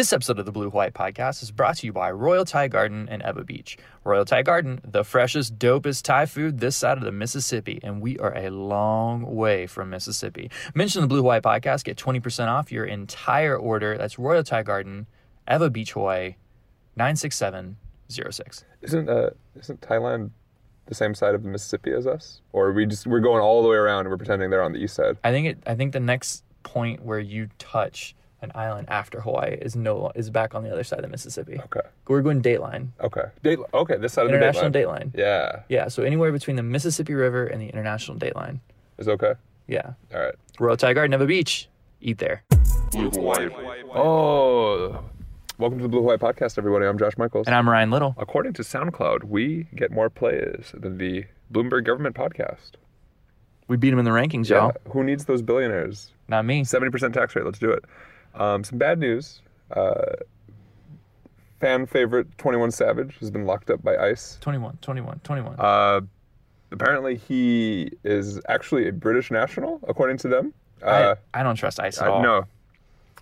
This episode of the Blue White Podcast is brought to you by Royal Thai Garden and Ewa Beach. Royal Thai Garden, the freshest, dopest Thai food this side of the Mississippi, and we are a long way from Mississippi. Mention the Blue White Podcast, get 20% off your entire order. That's Royal Thai Garden, Ewa Beach, Hawaii, 96706. Isn't uh isn't Thailand the same side of the Mississippi as us? Or are we just we're going all the way around and we're pretending they're on the east side? I think it. I think the next point where you touch an island after Hawaii is no is back on the other side of the Mississippi. Okay. We're going Dateline, Okay. Date okay, this side of International the dateline. Dateline. Yeah. Yeah, so anywhere between the Mississippi River and the International Dateline. Is okay. Yeah. All right. Royal Thai Garden, Neva Beach. Eat there. Blue Hawaii. Oh welcome to the Blue Hawaii Podcast, everybody. I'm Josh Michaels. And I'm Ryan Little. According to SoundCloud, we get more plays than the Bloomberg government podcast. We beat him in the rankings, y'all. Who needs those billionaires? Not me. 70% tax rate. Let's do it. Um, some bad news. Uh, fan favorite 21 Savage has been locked up by ICE. 21, 21, 21. Uh, apparently, he is actually a British national, according to them. Uh, I, I don't trust ICE at uh, all. no,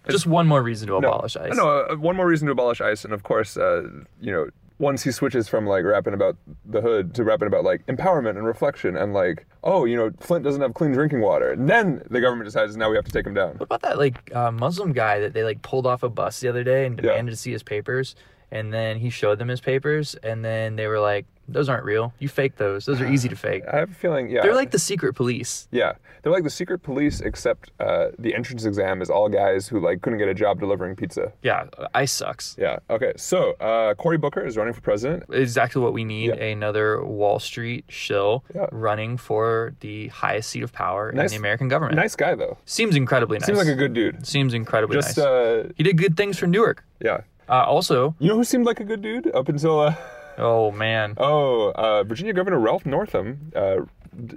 Just one more reason to no, abolish ICE. No, uh, one more reason to abolish ICE, and of course, uh, you know, once he switches from like rapping about the hood to rapping about like empowerment and reflection and like, oh, you know, Flint doesn't have clean drinking water, and then the government decides now we have to take him down. What about that like uh, Muslim guy that they like pulled off a bus the other day and Yeah. demanded to see his papers, and then he showed them his papers, and then they were like, "Those aren't real. You fake those. Those are easy to fake." I have a feeling, yeah, They're like the secret police. Yeah, they're like the secret police, except uh, the entrance exam is all guys who like couldn't get a job delivering pizza. Yeah, ICE sucks. Yeah. Okay. So uh, Cory Booker is running for president. Exactly what we need. Yeah. Another Wall Street shill Yeah. running for the highest seat of power in the American government. Nice guy though. Seems incredibly nice. Seems like a good dude. Seems incredibly Just nice. uh, he did good things for Newark. yeah. Uh, also, You know who seemed like a good dude up until uh, oh man, oh uh, Virginia Governor Ralph Northam uh,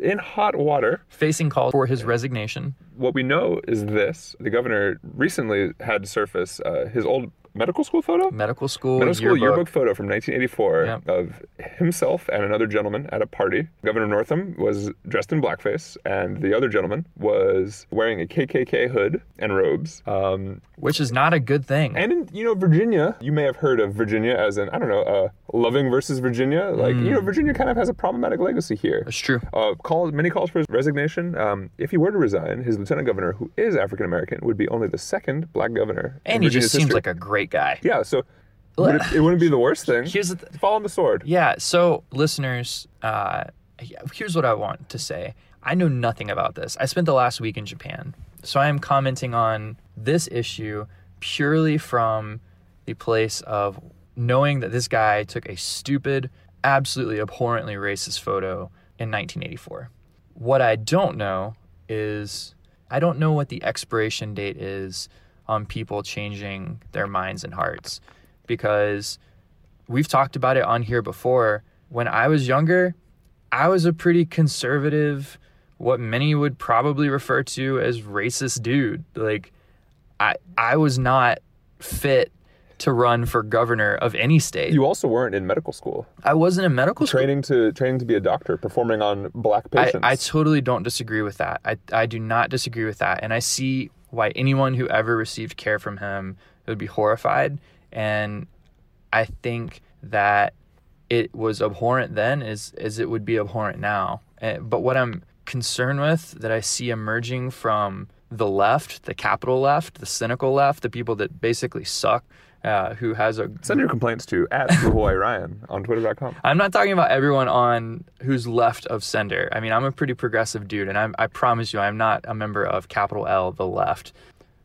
in hot water. facing calls for his resignation. What we know is this: the governor recently had surface uh, his old medical school photo. Medical school, Middle school yearbook. yearbook photo from 1984 Yep. of himself and another gentleman at a party. Governor Northam was dressed in blackface, and the other gentleman was wearing a KKK hood and robes. Um, which is not a good thing. and in you know Virginia, you may have heard of Virginia as an I don't know, uh, Loving versus Virginia. Like you know, Virginia kind of has a problematic legacy here. It's true. Uh, call many calls for his resignation. Um, if he were to resign, his lieutenant governor, who is African American, would be only the second black governor. in And he just Virginia's seems history. like a great guy. yeah. So would it, it wouldn't be the worst thing. Here's the th- Fall on the sword. yeah. So listeners, uh, here's what I want to say. I know nothing about this. I spent the last week in Japan, so I am commenting on this issue purely from the place of knowing that this guy took a stupid, absolutely abhorrently racist photo in 1984. What I don't know is I don't know what the expiration date is on people changing their minds and hearts because we've talked about it on here before. When I was younger, I was a pretty conservative, what many would probably refer to as racist dude. Like I I was not fit to run for governor of any state. You also weren't in medical school, I wasn't in medical school. training to training to be a doctor, performing on black I, patients. I totally don't disagree with that. I, I do not disagree with that. And I see why anyone who ever received care from him would be horrified. And I think that it was abhorrent then as, as it would be abhorrent now. Eh, But what I'm concerned with that I see emerging from the left, the capital left, the cynical left, the people that basically suck, uh, who has a Send your complaints to at Blue Hawaii Ryan on twitter.com. I'm not talking about everyone on who's left of Sender. I mean, I'm a pretty progressive dude, and I'm, I promise you, I'm not a member of capital L, the left.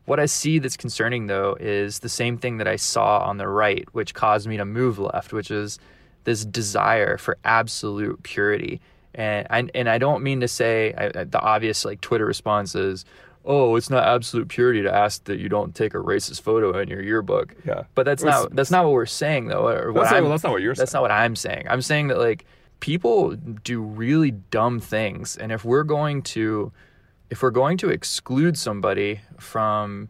What I see that's concerning, though, is the same thing that I saw on the right, which caused me to move left, which is this desire for absolute purity. And I, and I don't mean to say I, the obvious like Twitter response is, oh, it's not absolute purity to ask that you don't take a racist photo in your yearbook. Yeah. But that's not that's not what we're saying though. Or what That's not- that's not what you're That's saying. That's not what I'm saying. I'm saying that like people do really dumb things, and if we're going to if we're going to exclude somebody from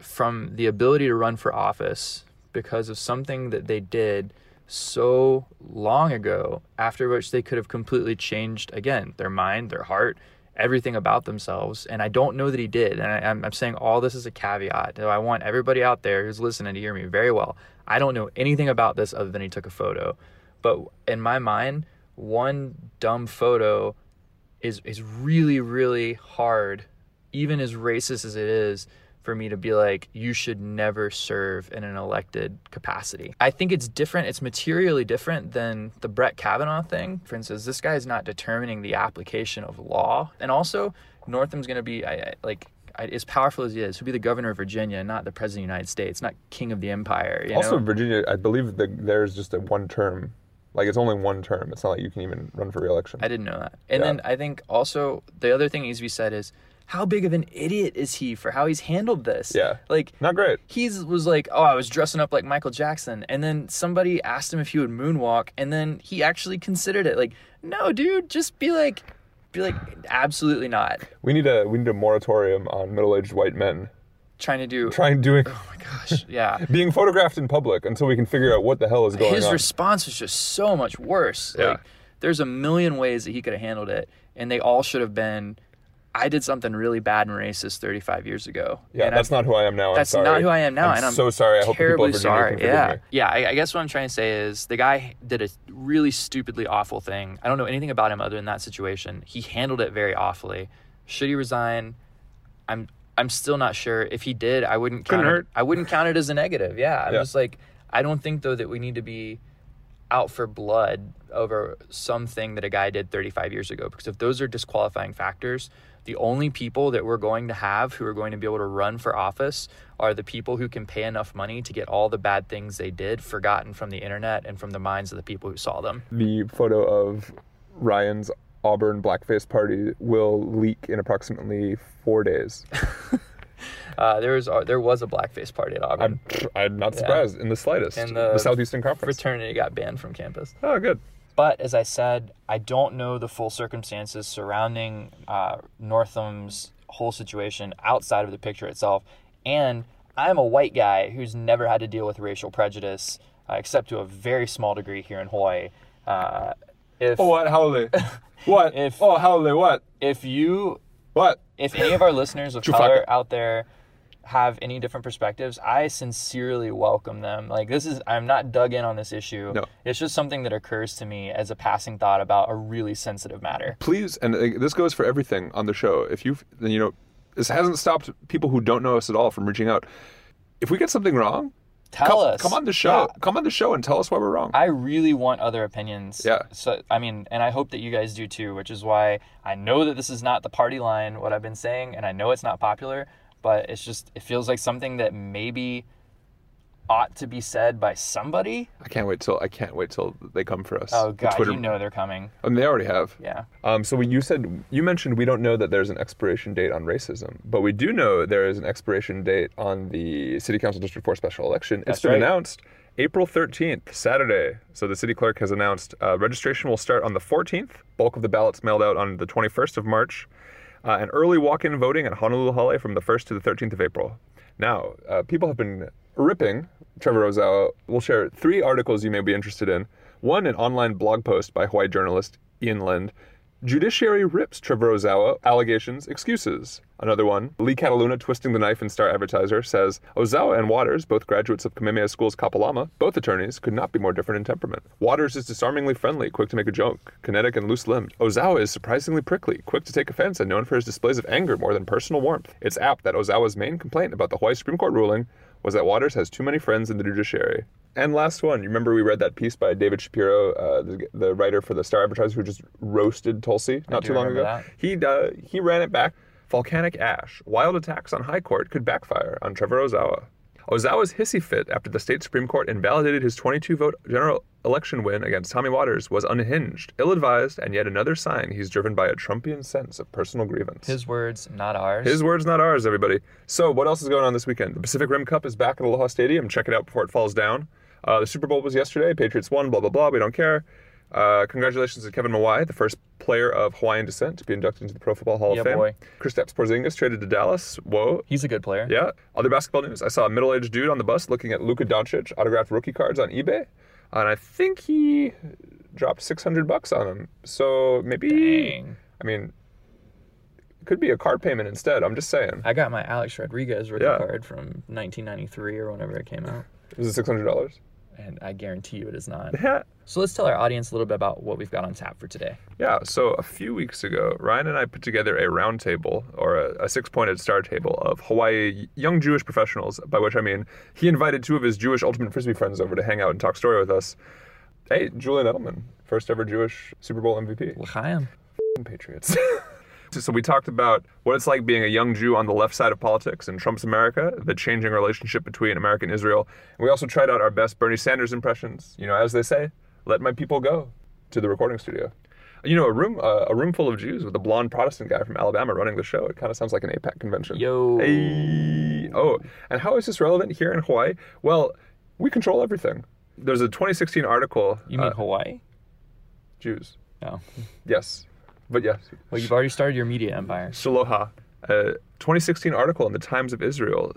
from the ability to run for office because of something that they did so long ago after which they could have completely changed again their mind their heart everything about themselves. And I don't know that he did. And I, I'm, I'm saying all this is a caveat. I want everybody out there who's listening to hear me very well. I don't know anything about this other than he took a photo. But in my mind, one dumb photo is is really really hard, even as racist as it is, for me to be like you should never serve in an elected capacity. I think it's different. It's materially different than the Brett Kavanaugh thing. For instance, this guy is not determining the application of law, and also Northam's going to be I, I, like I- as powerful as he is, he'll be the governor of Virginia, not the president of the United States, not king of the empire. You Also, know? Virginia, I believe that there's just a one term. Like it's only one term. It's not like you can even run for reelection. I didn't know that. And Yeah. then I think also the other thing that needs to be said is how big of an idiot is he for how he's handled this? Yeah. Like Not great. he's was like, oh, I was dressing up like Michael Jackson, and then somebody asked him if he would moonwalk, and then he actually considered it. Like, no, dude, just be like, be like, absolutely not. We need a we need a moratorium on middle aged white men Trying to do. trying doing oh my gosh, yeah. being photographed in public until we can figure out what the hell is going His on. His response was just so much worse. Yeah. Like, there's a million ways that he could have handled it, and they all should have been. I did something really bad and racist 35 years ago. yeah, that's I'm- not who I am now. I'm That's not who I am now, I'm and I'm so sorry. I hope people Virginia sorry. can Yeah, me. yeah. I, I guess what I'm trying to say is the guy did a really stupidly awful thing. I don't know anything about him other than that situation. He handled it very awfully. Should he resign? I'm I'm still not sure. If he did, I wouldn't count it. I wouldn't count it as a negative. Yeah, I'm Yeah. just like I don't think though that we need to be out for blood over something that a guy did 35 years ago because if those are disqualifying factors the only people that we're going to have who are going to be able to run for office are the people who can pay enough money to get all the bad things they did forgotten from the internet and from the minds of the people who saw them The photo of Ryan's Auburn blackface party will leak in approximately four days. uh, there was uh, there was a blackface party at Auburn. I'm I'm not surprised in the slightest. And the, the Southeastern Conference. Fraternity got banned from campus. oh, good. But as I said, I don't know the full circumstances surrounding uh, Northam's whole situation outside of the picture itself. And I'm a white guy who's never had to deal with racial prejudice, uh, except to a very small degree here in Hawaii. Uh, if Oh, what? haole? What? If- oh, haole, what? if you What? if any of our listeners of color out there have any different perspectives, I sincerely welcome them. Like this is I'm not dug in on this issue. No. It's just something that occurs to me as a passing thought about a really sensitive matter. Please, and this goes for everything on the show. If you, you know, this hasn't stopped people who don't know us at all from reaching out. If we get something wrong, Tell come, us. come on the show. Yeah. Come on the show and tell us why we're wrong. I really want other opinions. Yeah. So I mean, and I hope that you guys do too, which is why I know that this is not the party line what I've been saying and I know it's not popular, but it's just it feels like something that maybe ought to be said by somebody. I can't wait till I can't wait till they come for us. Oh god, Twitter, you know they're coming. and they already have. Yeah. Um, so you said you mentioned we don't know that there's an expiration date on racism, but we do know there is an expiration date on the City Council District Four special election. That's it's been right. announced April 13th, Saturday. So the city clerk has announced uh, registration will start on the 14th. Bulk of the ballots mailed out on the 21st of March, uh, and early walk-in voting at Honolulu Hale from the 1st to the 13th of April. Now, uh, people have been ripping Trevor Ozawa. We'll share three articles you may be interested in. One, an online blog post by Hawaii journalist Ian Lind. Judiciary rips Trevor Ozawa allegations, excuses. Another one, Lee Cataluna twisting the knife in Star Advertiser says oh, Ozawa and Waters, both graduates of Kamehameha School's Kapalama, both attorneys, could not be more different in temperament. Waters is disarmingly friendly, quick to make a joke, kinetic and loose-limbed. Oh, Ozawa is surprisingly prickly, quick to take offense, and known for his displays of anger more than personal warmth. It's apt that oh, Ozawa's main complaint about the Hawaii Supreme Court ruling was that Waters has too many friends in the judiciary. And last one, you remember we read that piece by David Shapiro, uh, the, the writer for the Star Advertiser, who just roasted Tulsi not too long ago. that. He uh, he ran it back. Volcanic ash, wild attacks on High Court could backfire on Trevor Ozawa. Ozawa's hissy fit after the state Supreme Court invalidated his 22 vote general election win against Tommy Waters was unhinged, ill advised, and yet another sign he's driven by a Trumpian sense of personal grievance. His words, not ours. His words, not ours, everybody. So, what else is going on this weekend? The Pacific Rim Cup is back at Aloha Stadium. Check it out before it falls down. Uh, the Super Bowl was yesterday. Patriots won, blah, blah, blah. We don't care. Uh, congratulations to Kevin Mawae, the first player of Hawaiian descent to be inducted into the Pro Football Hall Yeah, of Fame. boy. Kristaps Porzingis traded to Dallas. Whoa. He's a good player. Yeah. Other basketball news. I saw a middle-aged dude on the bus looking at Luka Doncic autographed rookie cards on eBay, and I think he dropped 600 bucks on them. So maybe Dang. I mean, It could be a card payment instead. I'm just saying. I got my Alex Rodriguez rookie Yeah. card from 1993 or whenever it came out, Was it six hundred dollars? And I guarantee you it is not. So let's tell our audience a little bit about what we've got on tap for today. Yeah, so a few weeks ago, Ryan and I put together a round table or a, a six pointed star table of Hawaii young Jewish professionals, by which I mean he invited two of his Jewish Ultimate Frisbee friends over to hang out and talk story with us. Hey, Julian Edelman, first ever Jewish Super Bowl MVP. L'chaim. Patriots. so we talked about what it's like being a young Jew on the left side of politics in Trump's America, the changing relationship between America and Israel. And we also tried out our best Bernie Sanders impressions. You know, as they say, let my people go to the recording studio. You know, a room uh, a room full of Jews with a blonde Protestant guy from Alabama running the show. It kind of sounds like an AIPAC convention. Yo. Hey. Oh, and how is this relevant here in Hawaii? Well, we control everything. There's a 2016 article. You mean uh, Hawaii? Jews? No. Yes, but yes. Well, you've already started your media empire. Shaloha, a 2016 article in the Times of Israel.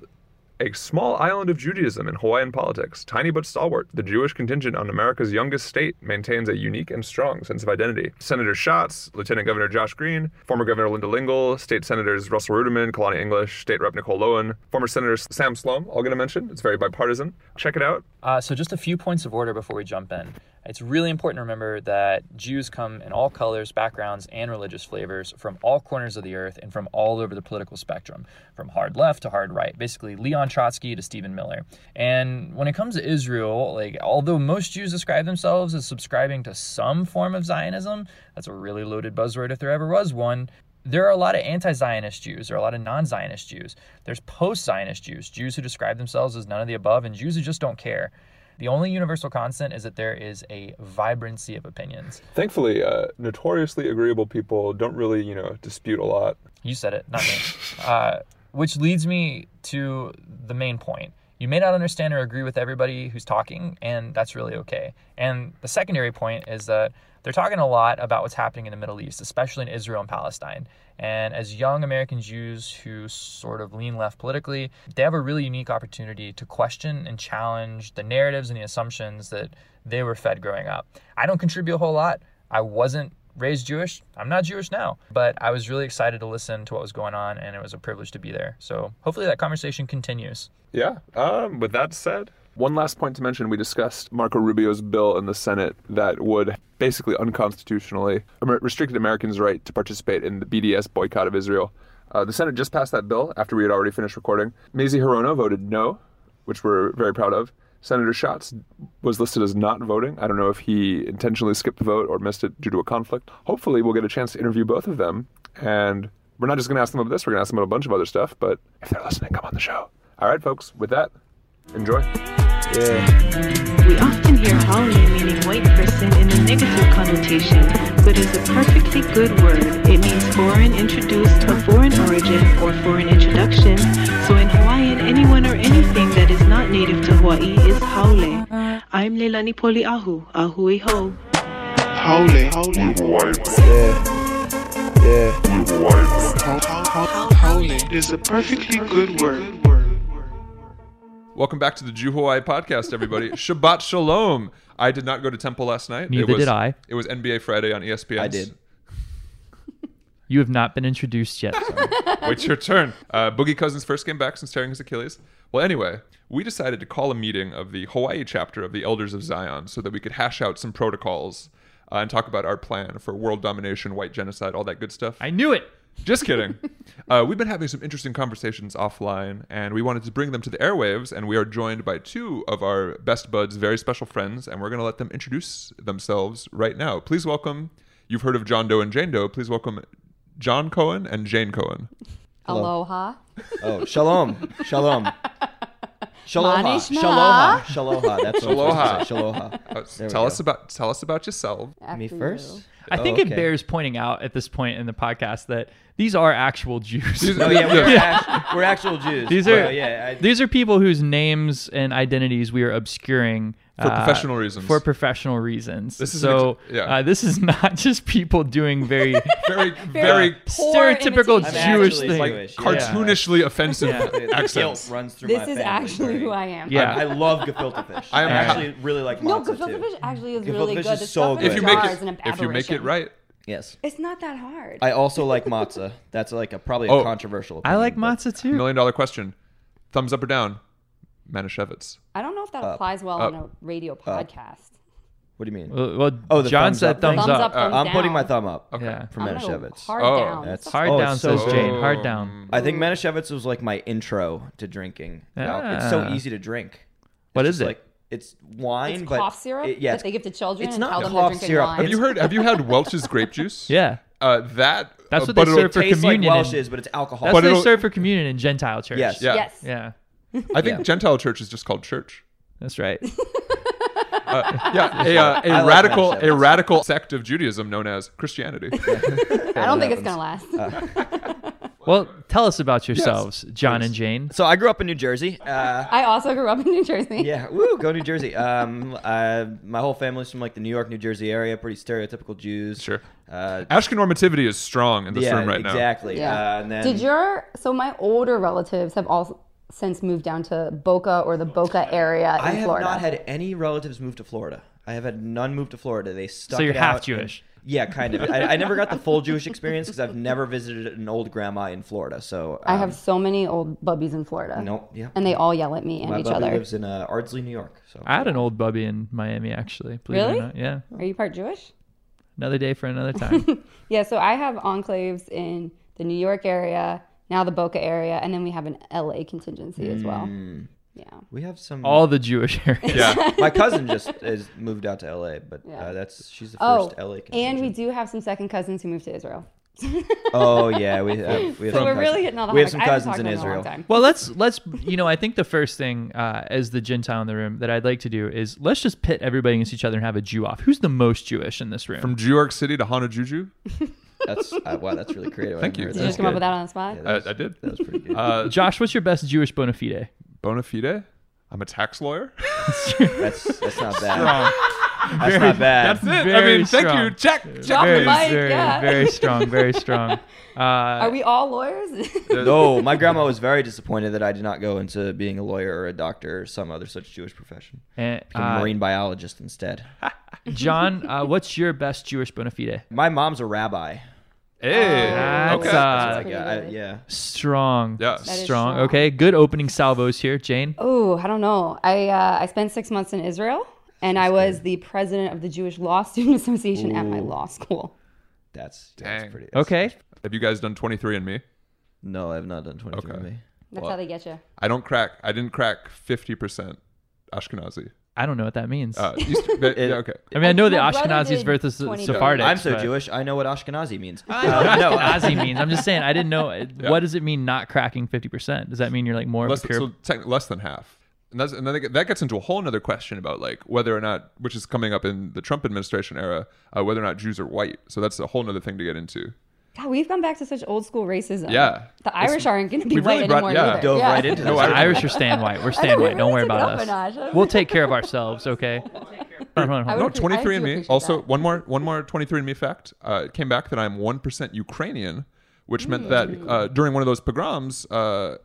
A small island of Judaism in Hawaiian politics, tiny but stalwart, the Jewish contingent on America's youngest state maintains a unique and strong sense of identity. Senator Schatz, Lieutenant Governor Josh Green, former Governor Linda Lingle, State Senators Russell Ruderman, Kalani English, State Rep Nicole Lowen, former Senator Sam Slom, all going to mention. It's very bipartisan. Check it out. Uh, so, just a few points of order before we jump in. It's really important to remember that Jews come in all colors, backgrounds, and religious flavors from all corners of the earth and from all over the political spectrum, from hard left to hard right, basically Leon Trotsky to Stephen Miller. And when it comes to Israel, like although most Jews describe themselves as subscribing to some form of Zionism, that's a really loaded buzzword if there ever was one. There are a lot of anti Zionist Jews. There are a lot of non Zionist Jews. There's post Zionist Jews, Jews who describe themselves as none of the above, and Jews who just don't care. The only universal constant is that there is a vibrancy of opinions. Thankfully, uh, notoriously agreeable people don't really, you know, dispute a lot. You said it, not me. uh, which leads me to the main point. You may not understand or agree with everybody who's talking, and that's really okay. And the secondary point is that they're talking a lot about what's happening in the Middle East, especially in Israel and Palestine. And as young American Jews who sort of lean left politically, they have a really unique opportunity to question and challenge the narratives and the assumptions that they were fed growing up. I don't contribute a whole lot. I wasn't raised Jewish. I'm not Jewish now, but I was really excited to listen to what was going on, and it was a privilege to be there. So hopefully that conversation continues. Yeah. Um, with that said, one last point to mention: we discussed Marco Rubio's bill in the Senate that would basically unconstitutionally restricted Americans' right to participate in the BDS boycott of Israel. Uh, the Senate just passed that bill after we had already finished recording. Mazie Hirono voted no, which we're very proud of. Senator Schatz was listed as not voting. I don't know if he intentionally skipped the vote or missed it due to a conflict. Hopefully, we'll get a chance to interview both of them. And we're not just going to ask them about this, we're going to ask them about a bunch of other stuff. But if they're listening, come on the show. All right, folks, with that, enjoy. Yeah. We often hear haole meaning white person in a negative connotation, but is a perfectly good word. It means foreign introduced of foreign origin or foreign introduction. So in Hawaiian, anyone or anything that is not native to Hawaii is haole. I'm Leilani Poliahu, ahui ho. haole. Yeah. Yeah. haole is a perfectly good word. Welcome back to the Jew Hawaii podcast, everybody. Shabbat Shalom. I did not go to temple last night. Neither it was, did I. It was NBA Friday on ESPN. I did. You have not been introduced yet. Wait your turn. Uh, Boogie Cousins first came back since tearing his Achilles. Well, anyway, we decided to call a meeting of the Hawaii chapter of the Elders of Zion so that we could hash out some protocols uh, and talk about our plan for world domination, white genocide, all that good stuff. I knew it. Just kidding. uh, we've been having some interesting conversations offline, and we wanted to bring them to the airwaves. And we are joined by two of our best buds, very special friends, and we're going to let them introduce themselves right now. Please welcome. You've heard of John Doe and Jane Doe. Please welcome John Cohen and Jane Cohen. Aloha. Oh, shalom. Shalom. Shaloha. Manishna. Shaloha. Shaloha. That's what Shaloha. I'm to say. Shaloha. Uh, There we tell go. us about tell us about yourself. Me first? you. I think Oh, it bears pointing out at this point in the podcast that these are actual Jews. These- Oh yeah, we're, Yeah. act- we're actual Jews. These are Oh, yeah. I, these are people whose names and identities we are obscuring For professional reasons. For professional reasons. This is so. ex- yeah. uh, this is not just people doing very Very very Poor stereotypical imitation. Jewish actually thing. like Jewish, yeah. cartoonishly offensive Yeah. the guilt accents. runs through This my is family. actually who I am. Yeah. I, I love gefilte fish. I I, am- actually really like No, gefilte too. fish actually is Gefilte really fish good. is The so stuff in good. If you make jars it is an if you make it aberration. right. Yes. It's not that hard. I also like matzah. That's like a probably a Oh. controversial. I like opinion, but- matzah too. Million dollar question. Thumbs up or down? Manischewitz. I don't know if that Up. applies well Up. on a radio podcast. What do you mean? Well, well, Oh, the John thumbs said up thumbs thing? Thumbs up. up, thumbs I'm putting my thumb up Yeah. for I'm gonna go Manischewitz. hard Oh. down. That's- Hard Oh, down, it's so says. Jane. Hard down. I think Manischewitz was like my intro to drinking. Now, It's so Ah. easy to drink. What It's is just it? Like, it's wine, It's but cough syrup it- yeah, that they give to children it's and not tell cough they're syrup. wine. Have you heard? Have you had Welch's grape juice? Yeah. Uh, that. That's uh, what but they serve for communion like Welsh in- but it's alcohol. That's But what they it'll- serve for communion in Gentile church. Yes. Yeah. Yes. Yeah. I think Yeah. Gentile church is just called church. That's right. Uh, yeah, a, uh, a I like radical, Manischewitz. a radical sect of Judaism known as Christianity. I don't think it's gonna last. Well, tell us about yourselves, John and Jane. So I grew up in New Jersey. Uh, I also grew up in New Jersey. yeah, woo, go New Jersey. Um, uh, my whole family's from like the New York, New Jersey area. Pretty stereotypical Jews. Sure. Uh, Ashken normativity is strong in this yeah, room right now. exactly. Yeah. Uh, and then Did your so my older relatives have all since moved down to Boca or the Boca area in I have Florida? not had any relatives move to Florida. I have had none move to Florida. They stuck. So you're it half out and- Jewish. Yeah, kind of. I, I never got the full Jewish experience because I've never visited an old grandma in Florida. So I um, have so many old bubbies in Florida. Nope. Yeah. And they all yell at me and My each buddy other. lives in uh, Ardsley, New York. So I had an old bubby in Miami, actually. believe it or Really? not. Yeah. Are you part Jewish? Another day for another time. Yeah, so I have enclaves in the New York area, now the Boca area, and then we have an LA contingency as well. Yeah. we have some. All the Jewish areas. Yeah. my cousin just has moved out to LA, but Yeah. uh, that's she's the Oh, first LA. and we do have some second cousins who moved to Israel. Oh yeah, we have. We have So some we're really hitting all the We have some cousins in to them in a long Israel. Well, let's let's you know I think the first thing uh, as the Gentile in the room that I'd like to do is let's just pit everybody against each other and have a Jew off. Who's the most Jewish in this room? From New York City to Hana Juju. That's uh, wow. That's really creative. Thank you. Did you just come up with that on the spot? Yeah, I, I did. That was pretty good. Uh, Josh, what's your best Jewish bona fide? Bona fide. I'm a tax lawyer. that's that's not bad. Strong. That's not bad. That's it. I Very mean, thank you. Check. Drop very, the mic, very, yeah. very strong, very strong. Uh, Are we all lawyers? no, my grandma was very disappointed that I did not go into being a lawyer or a doctor or some other such Jewish profession. and, Became uh, a marine biologist instead. John, uh, what's your best Jewish bona fide? My mom's a rabbi. Hey. That's, okay. uh, pretty I- good. yeah. Strong. Yeah. Strong. strong. Okay, good opening salvos here, Jane. oh, I don't know. I uh, I spent six months in Israel, and I was the president of the Jewish Law Student Association at my law school. That's, that's Dang. pretty. that's- Okay. Have you guys done 23 and me? No, I have not done 23 Okay. with me. That's Well, how they get you. I don't crack. I didn't crack 50% Ashkenazi. I don't know what that means. Uh, East, but, It- yeah, okay. I mean, I know the My brother Ashkenazis did versus 20 Sephardics. I'm so but- Jewish, I know what Ashkenazi means. I know what Uh, no, Ashkenazi means. I'm just saying. I didn't know. What does it mean not cracking 50%? Does that mean you're like more less, of a pure? so technically less than half. And, that's, and then they get- that gets into a whole other question about like whether or not, which is coming up in the Trump administration era, uh, whether or not Jews are white. So that's a whole other thing to get into. God, we've gone back to such old school racism. Yeah. The It's- Irish aren't going to be we've white really brought- anymore yeah. either. Dove yeah. right into No, the Irish are staying white. We're staying we white. Don't worry about us. We'll take care of ourselves. Okay. Hold on, hold on, I hold would on. appre- I 23 and me. Also, that. one more one more 23 and me fact. Uh, it came back that I'm one percent Ukrainian, which meant that Hmm. uh, during one of those pogroms, uh,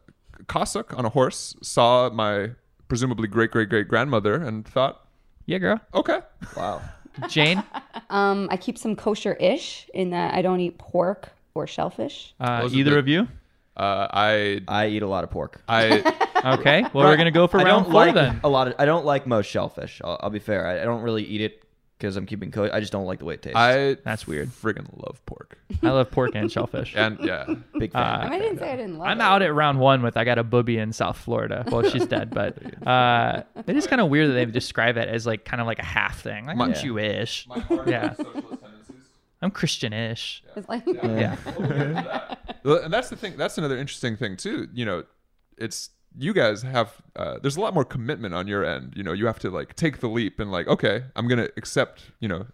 Cossack on a horse saw my presumably great great great grandmother and thought, Yeah, girl. okay, Wow. Jane. Um, I keep some kosher-ish in that I don't eat pork or shellfish. Uh, Those are either the- of you? uh, I I eat a lot of pork. I Okay. Well, we're gonna go for I round don't four like then. a lot of. I don't like most shellfish. I'll, I'll be fair. I, I don't really eat it because I'm keeping. Co- I just don't like the way it tastes. I That's weird. Friggin' love pork, I love pork and shellfish. and yeah, big fan. Uh, I, didn't say I didn't love I'm it. out at round one with I got a booby in South Florida. Well, she's dead, but uh, it is kind of weird that they describe it as like kind of like a half thing. Like I'm Yeah. Jewish. Yeah. I'm Christian-ish. It's like, Yeah. Well, and that's the thing. That's another interesting thing too. You know, it's you guys have. Uh, there's a lot more commitment on your end. You know, you have to like take the leap and like, okay, I'm gonna accept. You know,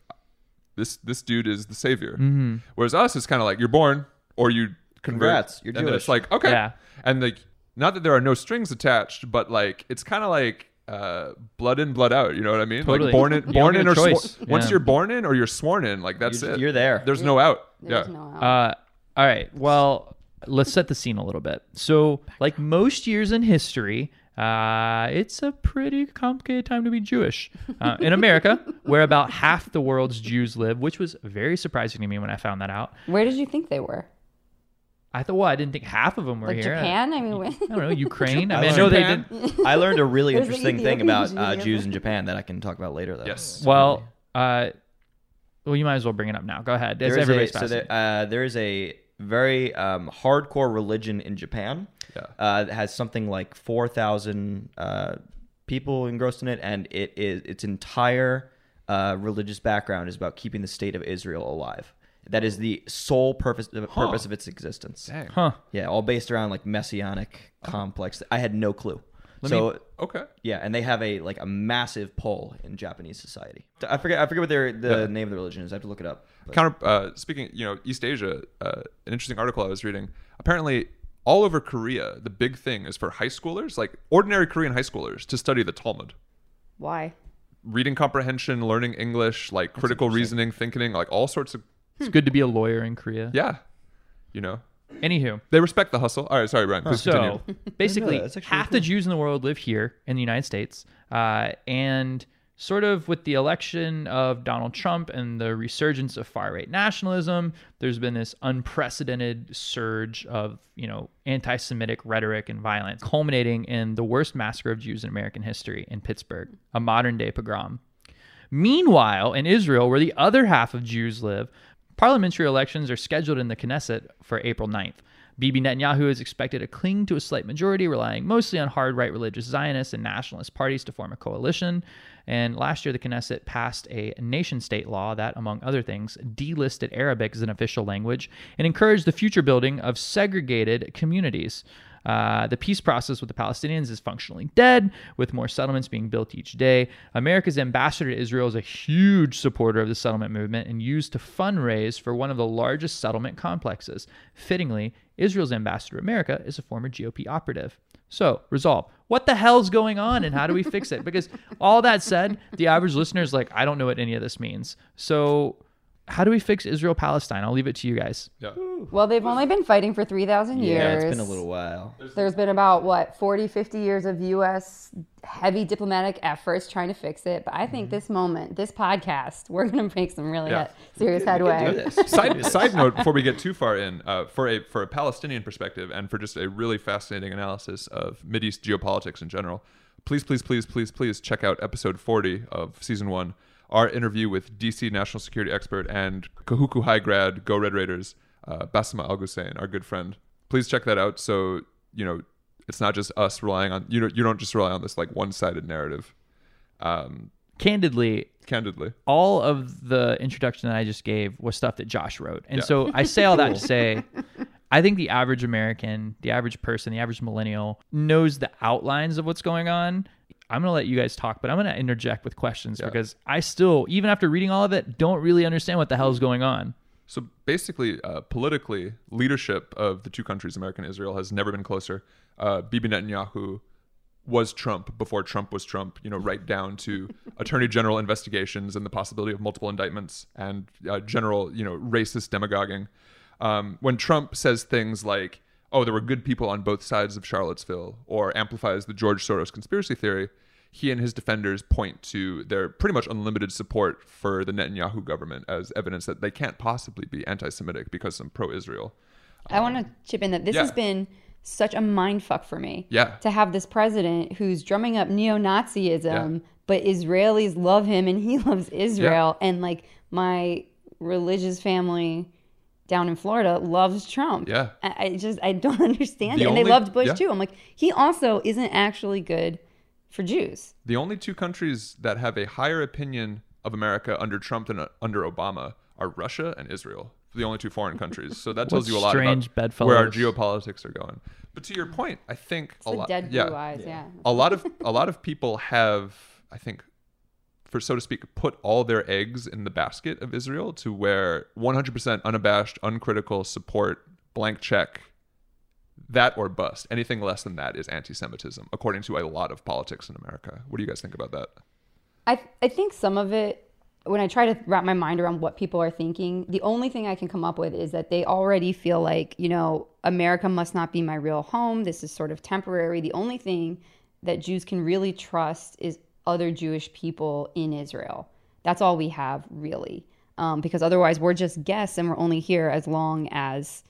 this this dude is the savior. Mm-hmm. Whereas us, it's kind of like you're born or you convert. Congrats, you're and then it's like okay, Yeah. and like not that there are no strings attached, but like it's kind of like. Uh, blood in, blood out. You know what I mean? Totally. Like born in, born in, or swor- choice. once you're born in or you're sworn in. Like that's You're- it. you're there. There's no out. there's yeah. no out. Uh, all right. Well, let's set the scene a little bit. So, like most years in history, Uh, it's a pretty complicated time to be Jewish uh, in America, where about half the world's Jews live, which was very surprising to me when I found that out. Where did you think they were? I thought, well, I didn't think half of them were Like here. Japan? I mean, I don't know, Ukraine. I I mean, I learned know they Japan. did. I learned a really interesting thing about Jews uh, in Jews in Japan that I can talk about later. Though. Yes. Well, uh, well, you might as well bring it up now. Go ahead. As there is everybody's a, so there, uh, there is a very um, hardcore religion in Japan. Yeah. Uh, that has something like four thousand uh, people engrossed in it, and it is its entire uh, religious background is about keeping the state of Israel alive. That is the sole purpose the purpose of its existence. Dang. huh. Yeah, all based around like messianic complex. I had no clue. So Okay. yeah, and they have a like a massive pull in Japanese society. I forget I forget what their the Yeah. name of the religion is. I have to look it up. But- Counter. Uh, speaking, you know, East Asia. Uh, an interesting article I was reading. Apparently, all over Korea, the big thing is for high schoolers, like ordinary Korean high schoolers, to study the Talmud. why? Reading comprehension, learning English, like critical reasoning, thinking, like all sorts of It's good to be a lawyer in Korea. yeah. You know, Anywho, they respect the hustle. All right, sorry, Brian. Please continue. so basically, That's actually half the Jews in the world live here in the United States, uh, and sort of with the election of Donald Trump and the resurgence of far right nationalism, there's been this unprecedented surge of you know anti-Semitic rhetoric and violence, culminating in the worst massacre of Jews in American history in Pittsburgh, a modern-day pogrom. Meanwhile, in Israel, where the other half of Jews live, parliamentary elections are scheduled in the Knesset for April 9th. Bibi Netanyahu is expected to cling to a slight majority, relying mostly on hard right religious Zionists and nationalist parties to form a coalition. And last year, the Knesset passed a nation state law that, among other things, delisted Arabic as an official language and encouraged the future building of segregated communities. Uh, the peace process with the Palestinians is functionally dead, with more settlements being built each day. America's ambassador to Israel is a huge supporter of the settlement movement and used to fundraise for one of the largest settlement complexes. Fittingly, Israel's ambassador to America is a former GOP operative. So, resolve. What the hell's going on and how do we fix it? Because all that said, the average listener is like, I don't know what any of this means. So, how do we fix Israel Palestine? I'll leave it to you guys. Yeah. Well, they've only been fighting for 3,000 years. yeah, it's been a little while. There's been about, what, 40, 50 years of U.S. heavy diplomatic efforts trying to fix it. But I think this moment, this podcast, we're going to make some really Yeah. serious headway. Do this. side side note before we get too far in uh, for a for a Palestinian perspective and for just a really fascinating analysis of Mideast geopolitics in general please please please please please check out episode 40 of season 1 our interview with DC national security expert and Kahuku high grad Go Red Raiders uh, Basma Al Hussein our good friend. Please check that out. So you know it's not just us relying on you know you don't just rely on this like one-sided narrative. Um Candidly, candidly. all of the introduction that I just gave was stuff that Josh wrote. And so I say all that to say I think the average American, the average person, the average millennial knows the outlines of what's going on. I'm going to let you guys talk, but I'm going to interject with questions because I still, even after reading all of it, don't really understand what the hell is going on. So basically, uh, politically, leadership of the two countries, America and Israel, has never been closer. Uh, Bibi Netanyahu was Trump before Trump was Trump, you know, right down to attorney general investigations and the possibility of multiple indictments and uh, general, you know, racist demagoguing. Um, when Trump says things like, oh, there were good people on both sides of Charlottesville, or amplifies the George Soros conspiracy theory, he and his defenders point to their pretty much unlimited support for the Netanyahu government as evidence that they can't possibly be anti Semitic because I'm pro Israel. I want to um, chip in that this Yeah. has been such a mind fuck for me. Yeah. To have this president who's drumming up neo Nazism, Yeah. but Israelis love him and he loves Israel. And like my religious family down in Florida loves Trump. Yeah. I, I just, I don't understand The it. And only- they loved Bush yeah. too. I'm like, he also isn't actually good for Jews. The only two countries that have a higher opinion of America under Trump than uh, under Obama are Russia and Israel. The only two foreign countries. So that tells you a lot strange about where our geopolitics are going. But to your point, I think a lot. dead blue yeah, eyes. Yeah. a lot of a lot of people have, I think, for so to speak, put all their eggs in the basket of Israel to where 100% unabashed, uncritical support, blank check, that or bust. Anything less than that is anti-Semitism, according to a lot of politics in America. What do you guys think about that? I I think some of it when I try to wrap my mind around what people are thinking, the only thing I can come up with is that they already feel like, you know, America must not be my real home. This is sort of temporary. The only thing that Jews can really trust is other Jewish people in Israel. That's all we have, really. Um, because otherwise, we're just guests and we're only here as long as,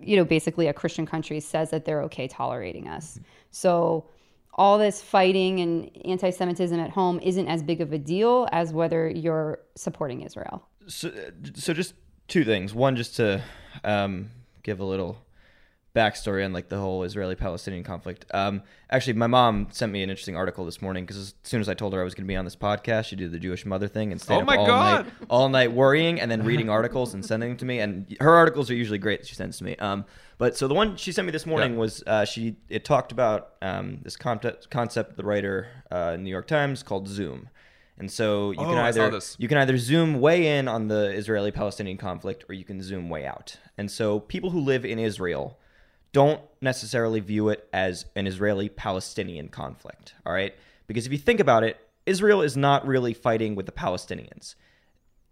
you know, basically a Christian country says that they're okay tolerating us. So, all this fighting and anti Semitism at home isn't as big of a deal as whether you're supporting Israel. So, so just two things. One, just to um, give a little backstory on like the whole Israeli-Palestinian conflict. Um, actually, my mom sent me an interesting article this morning because as soon as I told her I was going to be on this podcast, she did the Jewish mother thing and stayed Oh up my all God. night, all night worrying and then reading articles and sending them to me. And her articles are usually great that she sends to me. Um, but so the one she sent me this morning Yeah. was uh, she it talked about um, this concept concept the writer uh, in New York Times called Zoom. And so you Oh, can either you can either zoom way in on the Israeli-Palestinian conflict or you can zoom way out. And so people who live in Israel don't necessarily view it as an Israeli-Palestinian conflict, all right? Because if you think about it, Israel is not really fighting with the Palestinians.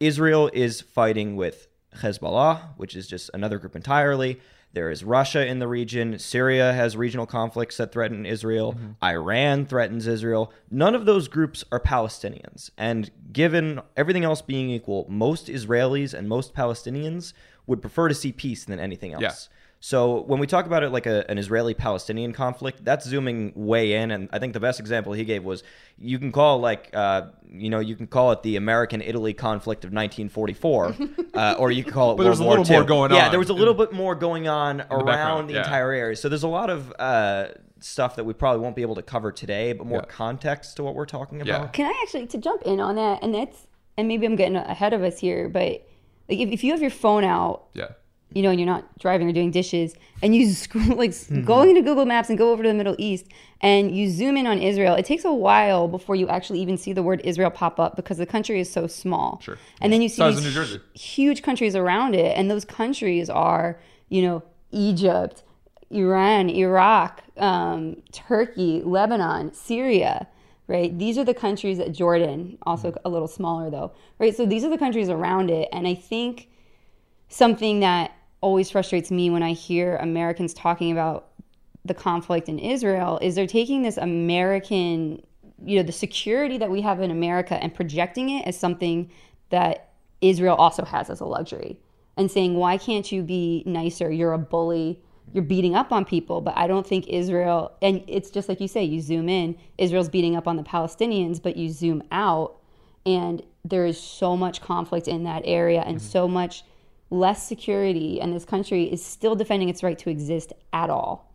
Israel is fighting with Hezbollah, which is just another group entirely. There is Russia in the region. Syria has regional conflicts that threaten Israel. Mm-hmm. Iran threatens Israel. None of those groups are Palestinians. And given everything else being equal, most Israelis and most Palestinians would prefer to see peace than anything else. Yeah. So when we talk about it like a, an Israeli-Palestinian conflict, that's zooming way in. And I think the best example he gave was you can call like uh, you know you can call it the American-Italy conflict of 1944, uh, or you can call it. But there's World a little War more II. going Yeah, on there was a little bit more going on around background, the yeah. entire area. So there's a lot of uh, stuff that we probably won't be able to cover today, but more Yeah. context to what we're talking Yeah. about. Can I actually to jump in on that? And that's and maybe I'm getting ahead of us here, but like if, if you have your phone out, Yeah. You know, and you're not driving or doing dishes, and you scroll like going into Google Maps and go over to the Middle East, and you zoom in on Israel, it takes a while before you actually even see the word Israel pop up because the country is so small. Sure. And then you see these huge countries around it, and those countries are, you know, Egypt, Iran, Iraq, um, Turkey, Lebanon, Syria, right? These are the countries that Jordan, also a little smaller though, right? So these are the countries around it, and I think something that always frustrates me when I hear Americans talking about the conflict in Israel is they're taking this American, you know, the security that we have in America and projecting it as something that Israel also has as a luxury and saying, why can't you be nicer? You're a bully. You're beating up on people. But I don't think Israel, and it's just like you say, you zoom in, Israel's beating up on the Palestinians, but you zoom out, and there is so much conflict in that area and mm-hmm. so much less security. And this country is still defending its right to exist at all.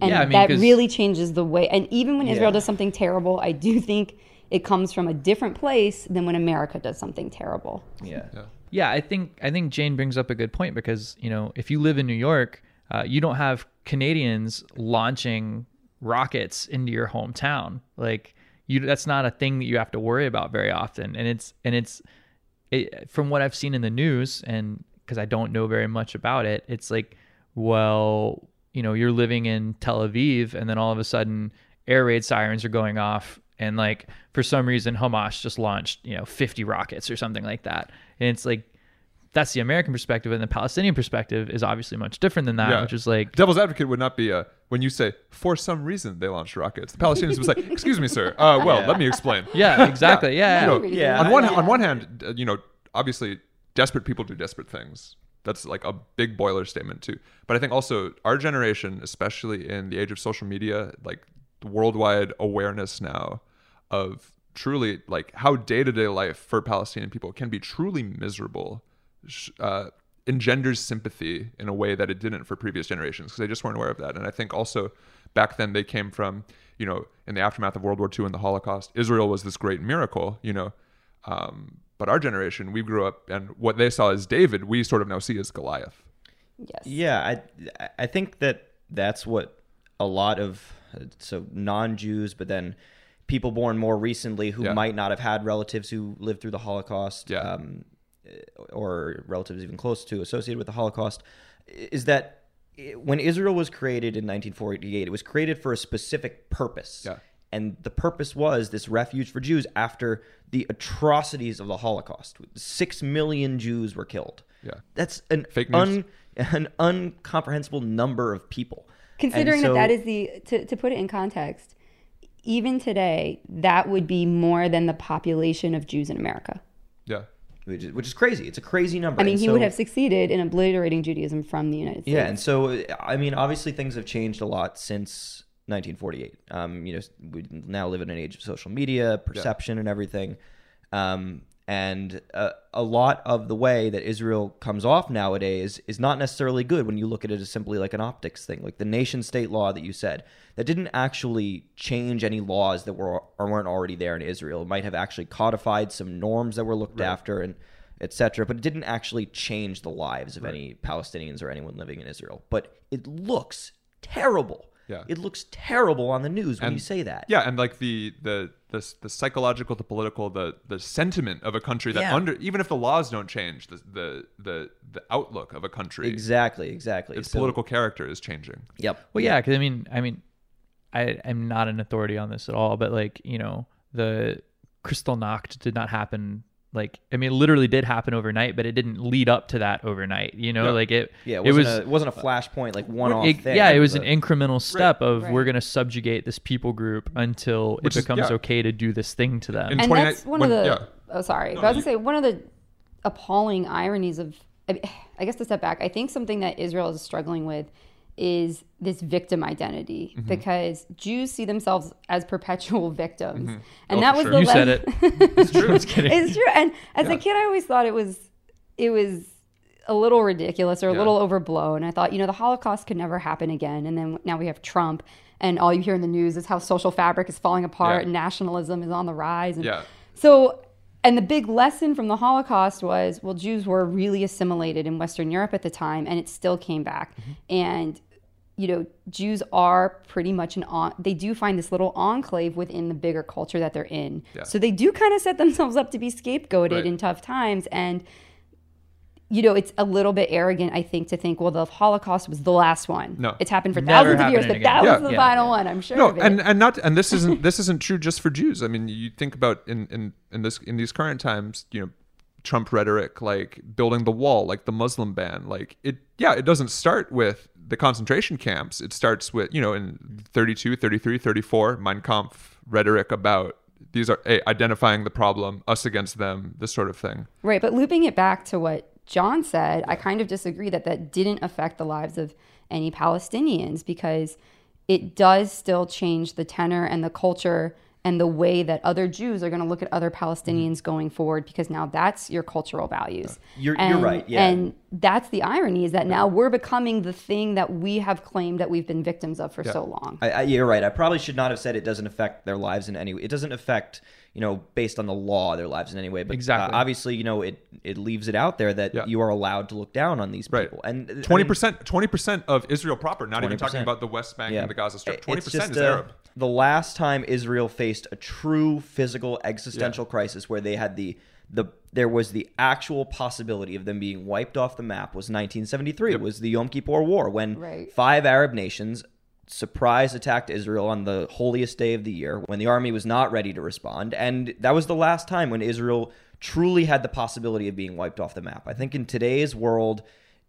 And Yeah, I mean, that 'cause- really changes the way. And even when Israel Yeah. does something terrible, I do think it comes from a different place than when America does something terrible. Yeah. Yeah, I think I think Jane brings up a good point because you know if you live in New York, uh, you don't have Canadians launching rockets into your hometown. Like you, that's not a thing that you have to worry about very often. And it's and it's it, from what I've seen in the news, and because I don't know very much about it, it's like, well, you know, you're living in Tel Aviv, and then all of a sudden, air raid sirens are going off, and like for some reason, Hamas just launched, you know, 50 rockets or something like that, and it's like. That's the American perspective, and the Palestinian perspective is obviously much different than that, Yeah. which is like, Devil's advocate would not be uh, when you say for some reason they launched rockets. The Palestinians would say, "Excuse me, sir. Uh, well, let me explain." yeah, exactly, yeah, You yeah. know, Yeah. On one on one hand, uh, you know, obviously, desperate people do desperate things. That's like a big boiler statement too. But I think also our generation, especially in the age of social media, like worldwide awareness now of truly like how day to day life for Palestinian people can be truly miserable, uh, engenders sympathy in a way that it didn't for previous generations because they just weren't aware of that. And I think also back then they came from, you know, in the aftermath of World War II and the Holocaust, Israel was this great miracle, you know. Um, but our generation, we grew up, and what they saw as David, we sort of now see as Goliath. Yes. Yeah, I I think that that's what a lot of so non-Jews, but then people born more recently who Yeah. might not have had relatives who lived through the Holocaust, Yeah. um, or relatives even close to associated with the Holocaust, is that when Israel was created in 1948, it was created for a specific purpose. Yeah. And the purpose was this refuge for Jews after the atrocities of the Holocaust. Six million Jews were killed. Yeah. That's an Fake un, an incomprehensible number of people. Considering so- that that is the to, to put it in context, even today, that would be more than the population of Jews in America. Yeah. which is, which is crazy. It's a crazy number. I mean, And he so- would have succeeded in obliterating Judaism from the United States. Yeah, and so I mean, obviously things have changed a lot since 1948. Um, you know, we now live in an age of social media, perception, and everything. Um, and uh, a lot of the way that Israel comes off nowadays is not necessarily good when you look at it as simply like an optics thing, like the nation state law that you said that didn't actually change any laws that were or weren't already there in Israel. It might have actually codified some norms that were looked after and etc. But it didn't actually change the lives of any Palestinians or anyone living in Israel. But it looks terrible. Yeah. It looks terrible on the news when And- you say that. Yeah, and like the the the, the psychological, the political, the the sentiment of a country that Yeah. under even if the laws don't change, the the the, the outlook of a country, Exactly, exactly. its So- political character is changing. Yep. Well, yeah, because I mean, I mean, I am not an authority on this at all, but like you know, the Kristallnacht did not happen. Like, I mean, it literally did happen overnight, but it didn't lead up to that overnight. You know, Yeah. like it. Yeah, it it wasn't, was. a, it wasn't a flashpoint like one off yeah, it was an incremental step of Right. we're going to subjugate this people group until Which it is- becomes yeah. okay to do this thing to them. In and that's one when- of the yeah. oh sorry No, but i was gonna say one of the appalling ironies of I, I guess to step back i think something that israel is struggling with is this victim identity Mm-hmm. because jews see themselves as perpetual victims and Oh, that was sure. the you said it. It's true. It's true and as a kid i always thought it was it was a little ridiculous or a Yeah. little overblown i thought you know the holocaust could never happen again and then now we have trump and all you hear in the news is how social fabric is falling apart Yeah. and nationalism is on the rise and Yeah. so and the big lesson from the holocaust was well jews were really assimilated in western europe at the time and it still came back Mm-hmm. and you know jews are pretty much an on they do find this little enclave within the bigger culture that they're in Yeah. so they do kind of set themselves up to be scapegoated Right. in tough times and you know it's a little bit arrogant i think to think well the holocaust was the last one No. it's happened for Never thousands of years happening but that again. was the Yeah. final one i'm sure No, of it. and and not and this isn't this isn't true just for Jews. I mean, you think about in in in this in these current times, you know, Trump rhetoric like building the wall, like the Muslim ban, like it yeah, it doesn't start with the concentration camps. It starts with, you know, in 32, 33, 34, Mein Kampf rhetoric about these are hey, identifying the problem, us against them, this sort of thing. Right, but looping it back to what John said, I kind of disagree that that didn't affect the lives of any Palestinians because it does still change the tenor and the culture and the way that other Jews are going to look at other Palestinians mm-hmm. going forward because now that's your cultural values. You're- you're And- right, yeah. And that's the irony is that now we're becoming the thing that we have claimed that we've been victims of for so long. I, I, you're right. I probably should not have said it doesn't affect their lives in any way. It doesn't affect, you know, based on the law, their lives in any way. But Exactly. uh, obviously, you know, it it leaves it out there that Yeah. you are allowed to look down on these Right. people. And uh, I mean, Twenty percent, twenty percent of Israel proper. Not even talking about the West Bank and the Gaza Strip, twenty percent is uh, Arab. The last time Israel faced a true physical existential crisis where they had the the there was the actual possibility of them being wiped off the map was 1973. It was the Yom Kippur War when Right. five Arab nations surprise attacked Israel on the holiest day of the year when the army was not ready to respond and that was the last time when Israel truly had the possibility of being wiped off the map. I think in today's world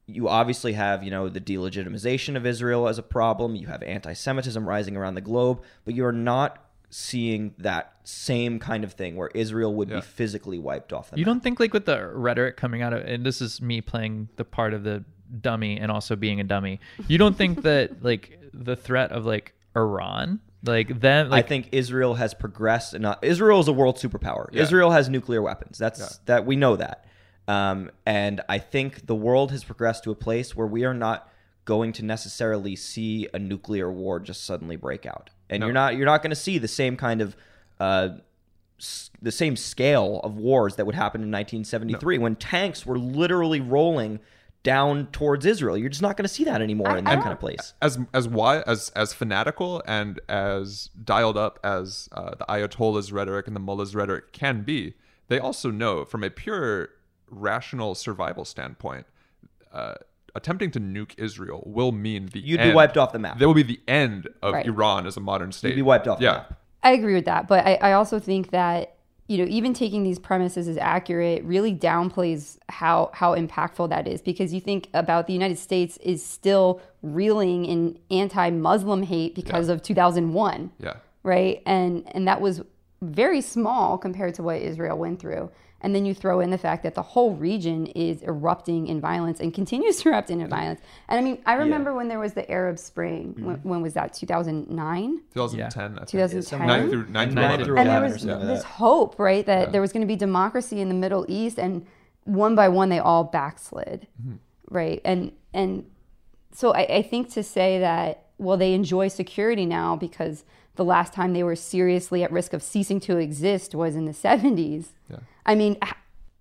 you obviously have, you know, the delegitimization of Israel as a problem. You have anti-Semitism rising around the globe, but you're not seeing that same kind of thing where Israel would Yeah. be physically wiped off the You map. You don't think like with the rhetoric coming out of and this is me playing the part of the dummy and also being a dummy. You don't think that like the threat of like Iran, like them like I think Israel has progressed enough. Israel is a world superpower. Yeah. Israel has nuclear weapons. That's that we know that. Um, and I think the world has progressed to a place where we are not going to necessarily see a nuclear war just suddenly break out. And you're not you're not going to see the same kind of uh, s- the same scale of wars that would happen in 1973 when tanks were literally rolling down towards Israel. You're just not going to see that anymore in that kind of place. as as why as as fanatical and as dialed up as uh, the Ayatollah's rhetoric and the mullah's rhetoric can be, they also know from a pure rational survival standpoint, uh, attempting to nuke Israel will mean the You'd be wiped off the map. There will be the end of Right. Iran as a modern state. You'd be wiped off the Yeah. map. I agree with that, but I, I also think that you know even taking these premises as accurate really downplays how how impactful that is because you think about the United States is still reeling in anti-Muslim hate because of 2001. Yeah. right? And and that was very small compared to what Israel went through. And then you throw in the fact that the whole region is erupting in violence and continues to erupt in violence. And I mean, I remember when there was the Arab Spring. Mm-hmm. When, when was that? 2009? 2010. I think. 2010? Nine through nine through Nine through and there was something this hope, right, that there was going to be democracy in the Middle East, and one by one they all backslid, mm-hmm. right? And and so I, I think to say that well they enjoy security now because the last time they were seriously at risk of ceasing to exist was in the seventies. I mean,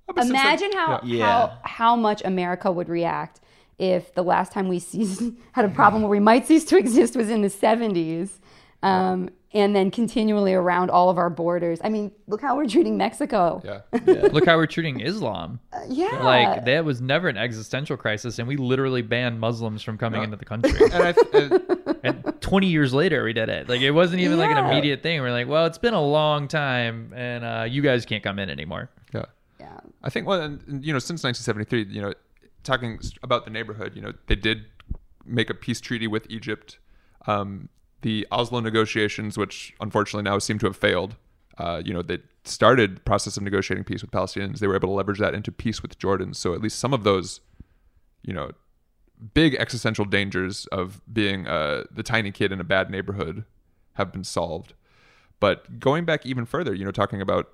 but since then- imagine how Yeah. how how much America would react if the last time we ceased, had a problem where we might cease to exist was in the seventies. Um, and then continually around all of our borders. I mean, look how we're treating Mexico. Yeah. Look how we're treating Islam. Yeah. Like that was never an existential crisis, and we literally banned Muslims from coming into the country. And I, and, and 20 years later, we did it. Like it wasn't even like an immediate thing. We're like, well, it's been a long time, and uh, you guys can't come in anymore. yeah. yeah. I think well, and, and, you know, since 1973, you know, talking about the neighborhood, you know, they did make a peace treaty with Egypt. Um, the Oslo negotiations, which unfortunately now seem to have failed, uh, you know, they started the process of negotiating peace with Palestinians. They were able to leverage that into peace with Jordan. So at least some of those, you know, big existential dangers of being uh, the tiny kid in a bad neighborhood have been solved. But going back even further, you know, talking about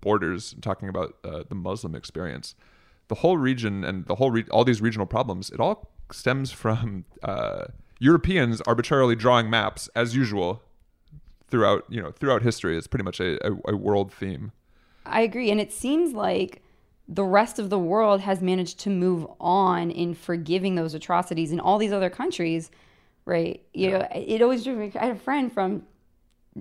borders, talking about uh, the Muslim experience, the whole region and the whole re- all these regional problems, it all stems from uh, Europeans arbitrarily drawing maps as usual throughout you know throughout history. It's pretty much a, a, a world theme. I agree. And it seems like the rest of the world has managed to move on in forgiving those atrocities in all these other countries, right? You know, it always drove me. I had a friend from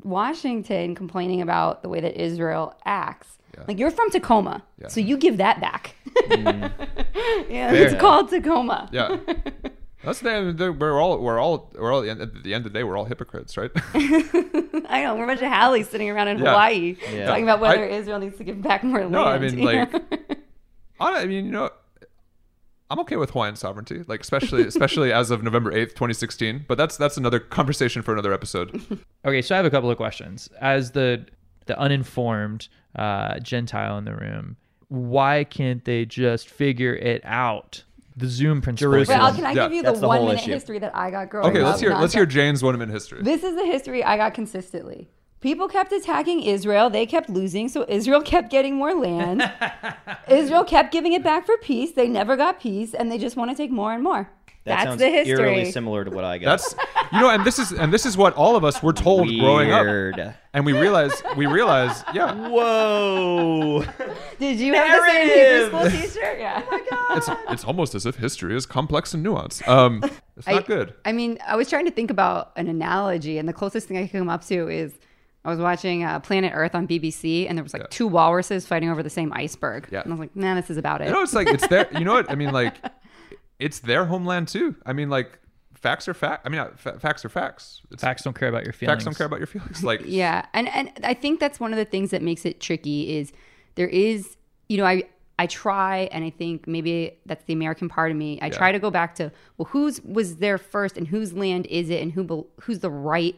Washington complaining about the way that Israel acts. Like, you're from Tacoma, so you give that back. Mm. yeah, it's called Tacoma. Yeah. That's the, the we're all we're all we're all at the end of the day we're all hypocrites, right? I know. We're a bunch of haoles sitting around in Yeah. Hawaii Yeah. talking about whether I- Israel needs to give back more land. No, I mean like, I I mean you know, I'm okay with Hawaiian sovereignty, like especially especially as of November eighth, 2016. But that's that's another conversation for another episode. Okay, so I have a couple of questions. As the the uninformed uh, Gentile in the room, why can't they just figure it out? The Zoom principle. Jerusalem. Well, can I Yeah, give you the, the one whole minute issue. history that I got growing Okay, up? let's hear let's hear nonstop? Jane's one minute history. This is the history I got consistently. People kept attacking Israel. They kept losing, so Israel kept getting more land. Israel kept giving it back for peace. They never got peace, and they just want to take more and more. That That's sounds the history. eerily similar to what I got. That's you know, and this is and this is what all of us were told growing up, Weird. and we realize we realize yeah, Whoa. Did you have the same Hebrew Narrative. school teacher? Yeah. it's it's almost as if history is complex and nuanced. Um, it's not I, good. I mean, I was trying to think about an analogy, and the closest thing I could come up to is I was watching uh, Planet Earth on BBC, and there was like Yeah. two walruses fighting over the same iceberg. Yeah. And I was like, man, this is about it. You know, it's like it's their. You know what I mean? Like, it's their homeland too. I mean, like, facts are fact. I mean, uh, fa- facts are facts. It's, Facts don't care about your feelings. Facts don't care about your feelings. Like, Yeah, and and I think that's one of the things that makes it tricky is there is, you know, I I try and I think maybe that's the American part of me. I try to go back to well, whose was there first and whose land is it and who bel- who's the right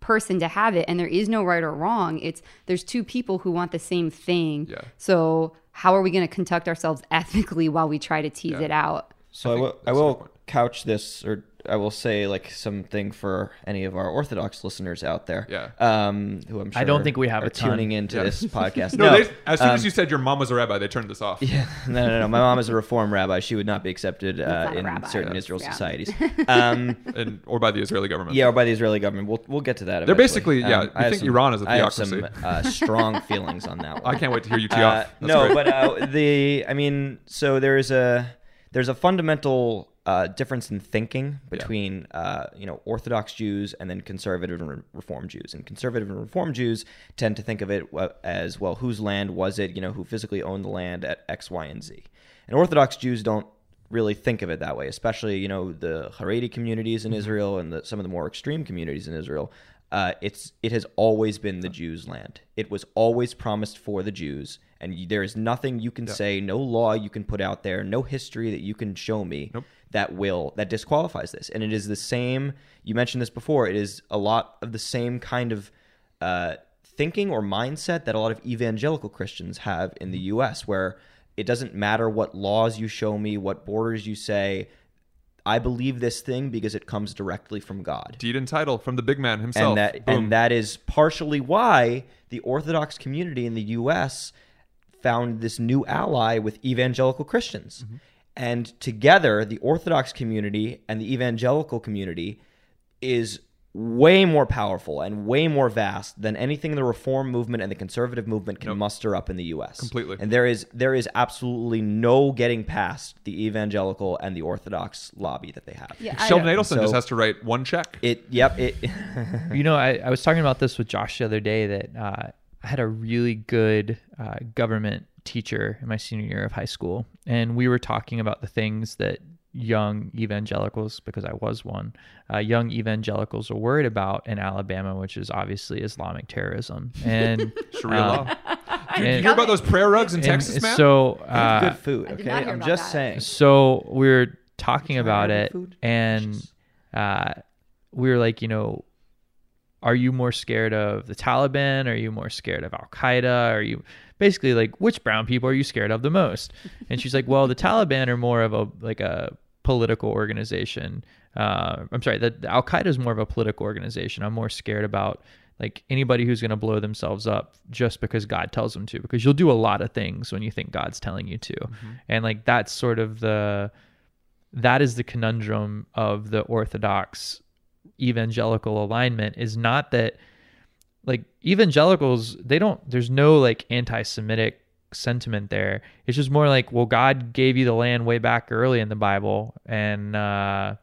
person to have it and there is no right or wrong. It's there's two people who want the same thing. Yeah. So how are we going to conduct ourselves ethically while we try to tease Yeah. it out? So I, think will, I that's a good will couch this, or I will say like something for any of our Orthodox listeners out there. Yeah. Um, who I'm sure I don't think we have a ton. tuning into Yeah. this podcast. no, no, they, as soon um, as you said your mom was a rabbi, they turned this off. Yeah, no, no, no. My mom is a Reform rabbi. She would not be accepted uh, in rabbi. certain Yes. Israel Yeah. societies. Um, and or by the Israeli government. yeah, or by the Israeli government. We'll we'll get to that. They're eventually. basically- yeah, Um, you I have think Iran is a I have some uh, strong feelings on that one. I can't wait to hear you tee Uh, off. That's no, great. but uh, the I mean, so there's a there's a fundamental uh, difference in thinking between uh, you know Orthodox Jews and then conservative and re- Reform Jews. And conservative and Reform Jews tend to think of it uh, as well, whose land was it? You know, who physically owned the land at X, Y, and Z. And Orthodox Jews don't really think of it that way, especially you know the Haredi communities in Israel and the, some of the more extreme communities in Israel. Uh, it's it has always been the Jews' land. It was always promised for the Jews, and there is nothing you can say, no law you can put out there, no history that you can show me that will that disqualifies this. And it is the same. You mentioned this before. It is a lot of the same kind of uh, thinking or mindset that a lot of evangelical Christians have in the U.S., where it doesn't matter what laws you show me, what borders you say. I believe this thing because it comes directly from God. Deed and title from the big man himself. and that Boom. and that is partially why the Orthodox community in the U.S. found this new ally with evangelical Christians, Mm-hmm. and together the Orthodox community and the evangelical community is way more powerful and way more vast than anything the reform movement and the conservative movement can muster up in the US. Completely. And there is there is absolutely no getting past the evangelical and the orthodox lobby that they have. Yeah, Sheldon Adelson So- just has to write one check. It yep, it you know, I, I was talking about this with Josh the other day that uh, I had a really good uh, government teacher in my senior year of high school, and we were talking about the things that young evangelicals, because I was one, uh, young evangelicals are worried about in Alabama, which is obviously Islamic terrorism. And Sharia uh, law. Dude, you hear about those prayer rugs in and Texas, man? So uh, good food, I did okay? not hear I'm just that. saying. so we were talking about it, food? and uh, we were like, you know, are you more scared of the Taliban? Are you more scared of Al Qaeda? Are you basically like which brown people are you scared of the most? And she's like, well, the Taliban are more of a like a political organization. Uh, I'm sorry, that Al Qaeda is more of a political organization. I'm more scared about like anybody who's going to blow themselves up just because God tells them to, because you'll do a lot of things when you think God's telling you to, and like that's sort of the that is the conundrum of the orthodox evangelical alignment is not that like evangelicals they don't there's no like anti-semitic sentiment there. It's just more like well god gave you the land way back early in the bible and uh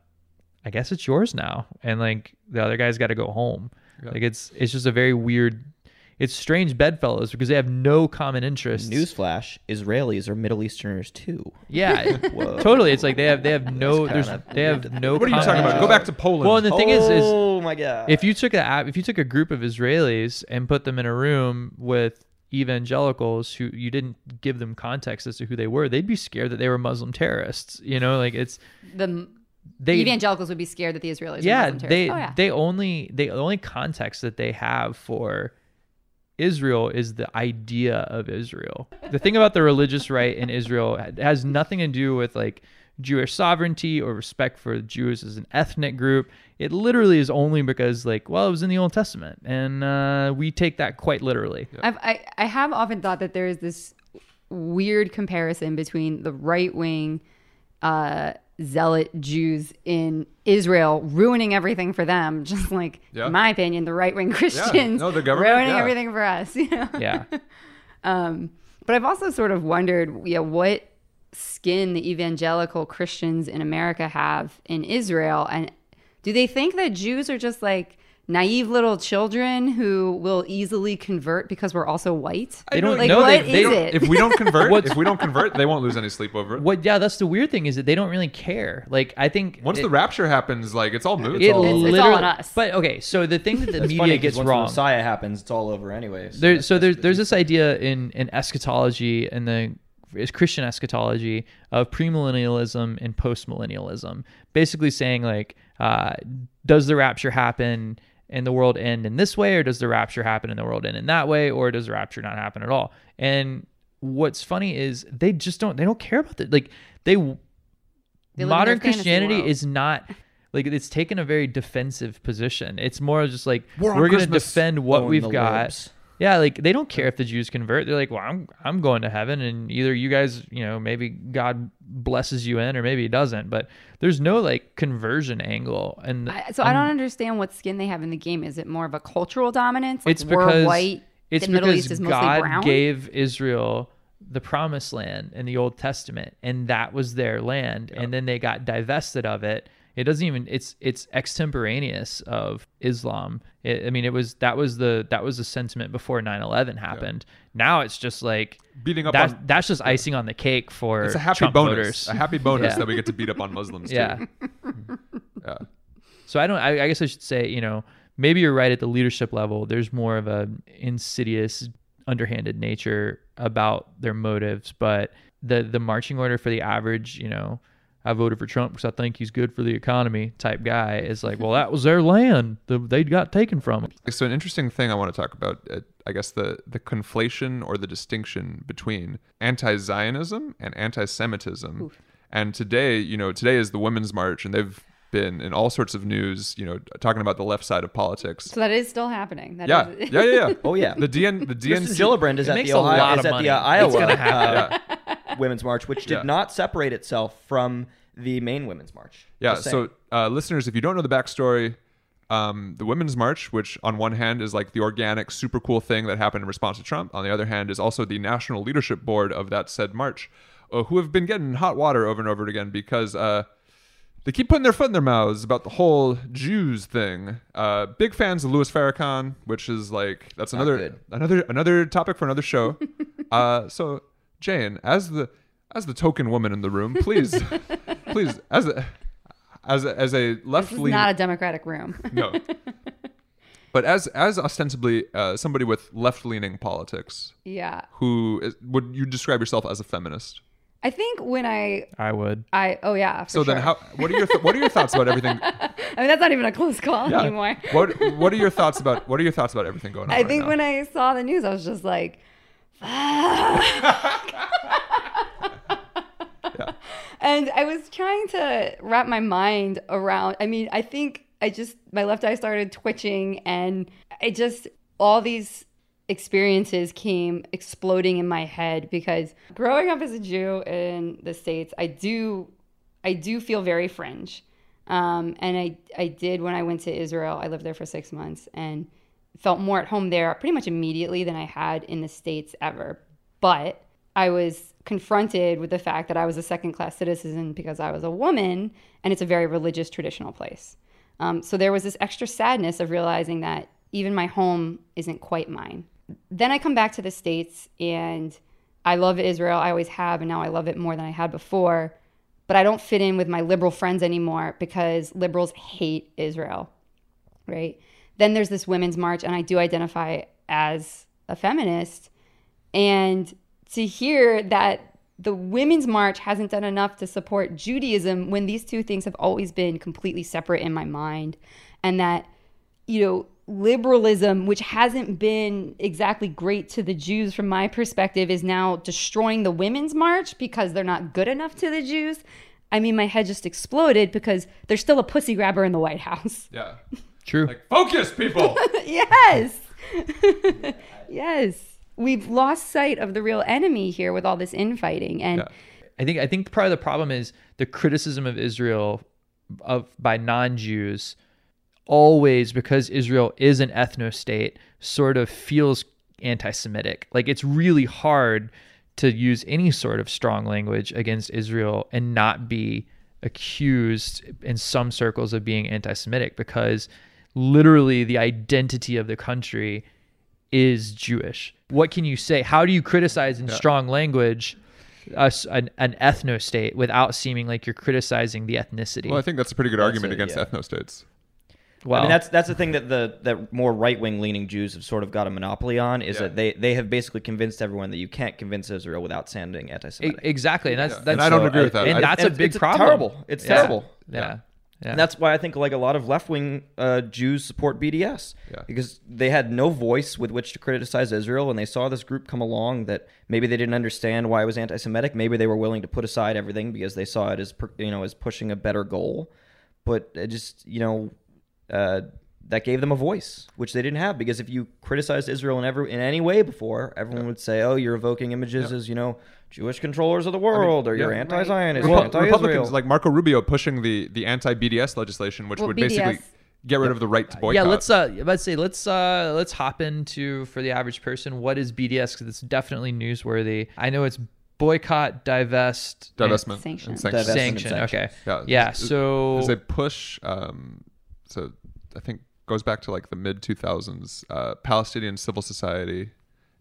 i guess it's yours now and like the other guy's got to go home. Like it's it's just a very weird it's strange bedfellows because they have no common interests Newsflash: Israelis are Middle Easterners too. yeah Whoa. totally it's like they have they have no there's they have no what are you talking about? Go back to Poland. well and the thing is is oh my god! if you took a if you took a group of Israelis and put them in a room with evangelicals who you didn't give them context as to who they were, they'd be scared that they were Muslim terrorists. You know, like it's The they evangelicals would be scared that the Israelis yeah are they terrorists. Oh, yeah. they only the only context that they have for Israel is the idea of Israel. The thing about the religious right in Israel has nothing to do with like Jewish sovereignty or respect for Jews as an ethnic group. It literally is only because like well it was in the Old Testament and uh, we take that quite literally. I've, I, I have often thought that there is this weird comparison between the right wing uh, zealot Jews in Israel ruining everything for them, just like, Yeah. in my opinion, the right wing Christians No, the government, ruining yeah. everything for us. You know? Yeah. Um, but I've also sort of wondered, yeah, what skin the evangelical Christians in America have in Israel, and do they think that Jews are just like naive little children who will easily convert because we're also white? They don't like know what they- is they don't- it? if we don't convert, if we don't convert, they won't lose any sleep over it. What yeah, that's the weird thing is that they don't really care. Like I think Once it- the rapture happens, like it's all moot. it all- It's- it's all literally on us. But okay, so the thing that the It's media funny 'cause gets once wrong The Messiah happens, it's all over anyway. so there, so there's there's this idea in in eschatology and the is Christian eschatology of premillennialism and postmillennialism, basically saying like, uh, does the rapture happen and the world end in this way, or does the rapture happen and the world end in that way, or does the rapture not happen at all? And what's funny is they just don't they don't care about that. Like they, in their modern Christianity is not. Like it's taken a very defensive position. It's more just like We're we're going to defend what Own we've got. libs. Yeah, like they don't care if the Jews convert. They're like, well, I'm I'm going to heaven, and either you guys, you know, maybe God blesses you in, or maybe He doesn't. But there's no like conversion angle, and I- so I don't understand what skin they have in the game. Is it more of a cultural dominance? Like it's because we're white. it's the Middle because East is mostly God brown. gave Israel the promised land in the Old Testament, and that was their land, and then they got divested of it. It doesn't even it's it's extemporaneous of Islam. It, I mean, it was that was the that was the sentiment before 9/11 happened. Now it's just like Beating up that, on- that's just icing on the cake for It's a happy Trump bonus. voters. A happy bonus Yeah. that we get to beat up on Muslims too. Yeah. Yeah. So I don't. I, I guess I should say, you know, maybe you're right at the leadership level. There's more of a insidious, underhanded nature about their motives, but the the marching order for the average, you know, I voted for Trump because I think he's good for the economy type guy is like, well, that was their land. The, they got taken from them. So an interesting thing I want to talk about, uh, I guess the the conflation or the distinction between anti-Zionism and anti-Semitism. And today, you know, today is the Women's March, and they've been in all sorts of news, you know, talking about the left side of politics. So that is still happening. That Yeah, is- yeah, yeah, yeah. Oh, yeah. The DN, the Kirsten DNC. Gillibrand is It at the a Ohio, is at the money. uh, It's Iowa gonna happen. uh, Women's March, which did Yeah. not separate itself from the main Women's March. Yeah. So, uh, listeners, if you don't know the backstory, um, the Women's March, which on one hand is like the organic, super cool thing that happened in response to Trump, on the other hand is also the national leadership board of that said march, uh, who have been getting hot water over and over again because uh, they keep putting their foot in their mouths about the whole Jews thing. Uh, big fans of Louis Farrakhan, which is like that's Not another good. another another topic for another show. uh, so Jane, as the as the token woman in the room, please, please, as a as a, as a left This is leaning not a democratic room. no. But as as ostensibly uh, somebody with left leaning politics, yeah. who is, would you describe yourself as a feminist? I think when I I would. I oh yeah. For So then, how? What are your th- what are your thoughts about everything? I mean that's not even a close call Yeah. anymore. What What are your thoughts about What are your thoughts about everything going on? I right think now? when I saw the news, I was just like, and I was trying to wrap my mind around. I mean, I think I just my left eye started twitching, and I just all these experiences came exploding in my head because growing up as a Jew in the states, I do I do feel very fringe. Um, and I, I did when I went to Israel. I lived there for six months and felt more at home there pretty much immediately than I had in the States ever. But I was confronted with the fact that I was a second class citizen because I was a woman and it's a very religious, traditional place. Um, so there was this extra sadness of realizing that even my home isn't quite mine. Then I come back to the States and I love Israel. I always have, and now I love it more than I had before but I don't fit in with my liberal friends anymore because liberals hate Israel, right? Then there's this women's march, and I do identify as a feminist. And to hear that the women's march hasn't done enough to support Judaism when these two things have always been completely separate in my mind, and that, you know, liberalism, which hasn't been exactly great to the Jews from my perspective, is now destroying the women's march because they're not good enough to the Jews. I mean, my head just exploded because there's still a pussy grabber in the White House. yeah, True. like focus, people. yes. yes. We've lost sight of the real enemy here with all this infighting. And Yeah. I think I think part of the problem is the criticism of Israel of by non-Jews always because Israel is an ethno state sort of feels anti-Semitic. Like it's really hard to use any sort of strong language against Israel and not be accused in some circles of being anti-Semitic because literally the identity of the country is Jewish. What can you say? How do you criticize in strong language us an, an ethno state without seeming like you're criticizing the ethnicity? well, I think that's a pretty good argument a- against yeah. ethno states. well, I mean, that's that's the thing that the that more right wing leaning Jews have sort of got a monopoly on is Yeah. that they they have basically convinced everyone that you can't convince Israel without sounding anti-Semitic. exactly, and that's Yeah. that's And I don't So agree with that. and I- that's a it's- big it's problem. terrible. It's Yeah. terrible. Yeah, yeah. And that's why I think like a lot of left wing uh, Jews support BDS Yeah. because they had no voice with which to criticize Israel, and they saw this group come along that maybe they didn't understand why it was anti-Semitic. Maybe they were willing to put aside everything because they saw it as you know as pushing a better goal, but it just you know uh, that gave them a voice which they didn't have because if you criticized Israel in every in any way before, everyone would say, oh, you're evoking images as you know Jewish controllers of the world, or you're yeah. anti-Zionist, Repu- you're anti-Israel. Republicans like Marco Rubio pushing the the anti BDS legislation, which Well, would BDS basically get rid of the right to boycott. Yeah, let's uh let's say let's uh let's hop into for the average person what is BDS because it's definitely newsworthy. I know it's boycott, divest, and divestment Sanction. and sanction. Divestment. sanction. sanction. Okay. Yeah, Yeah. is- is- So There's a push. Um, so I think goes back to like the mid 2000s. Uh, Palestinian civil society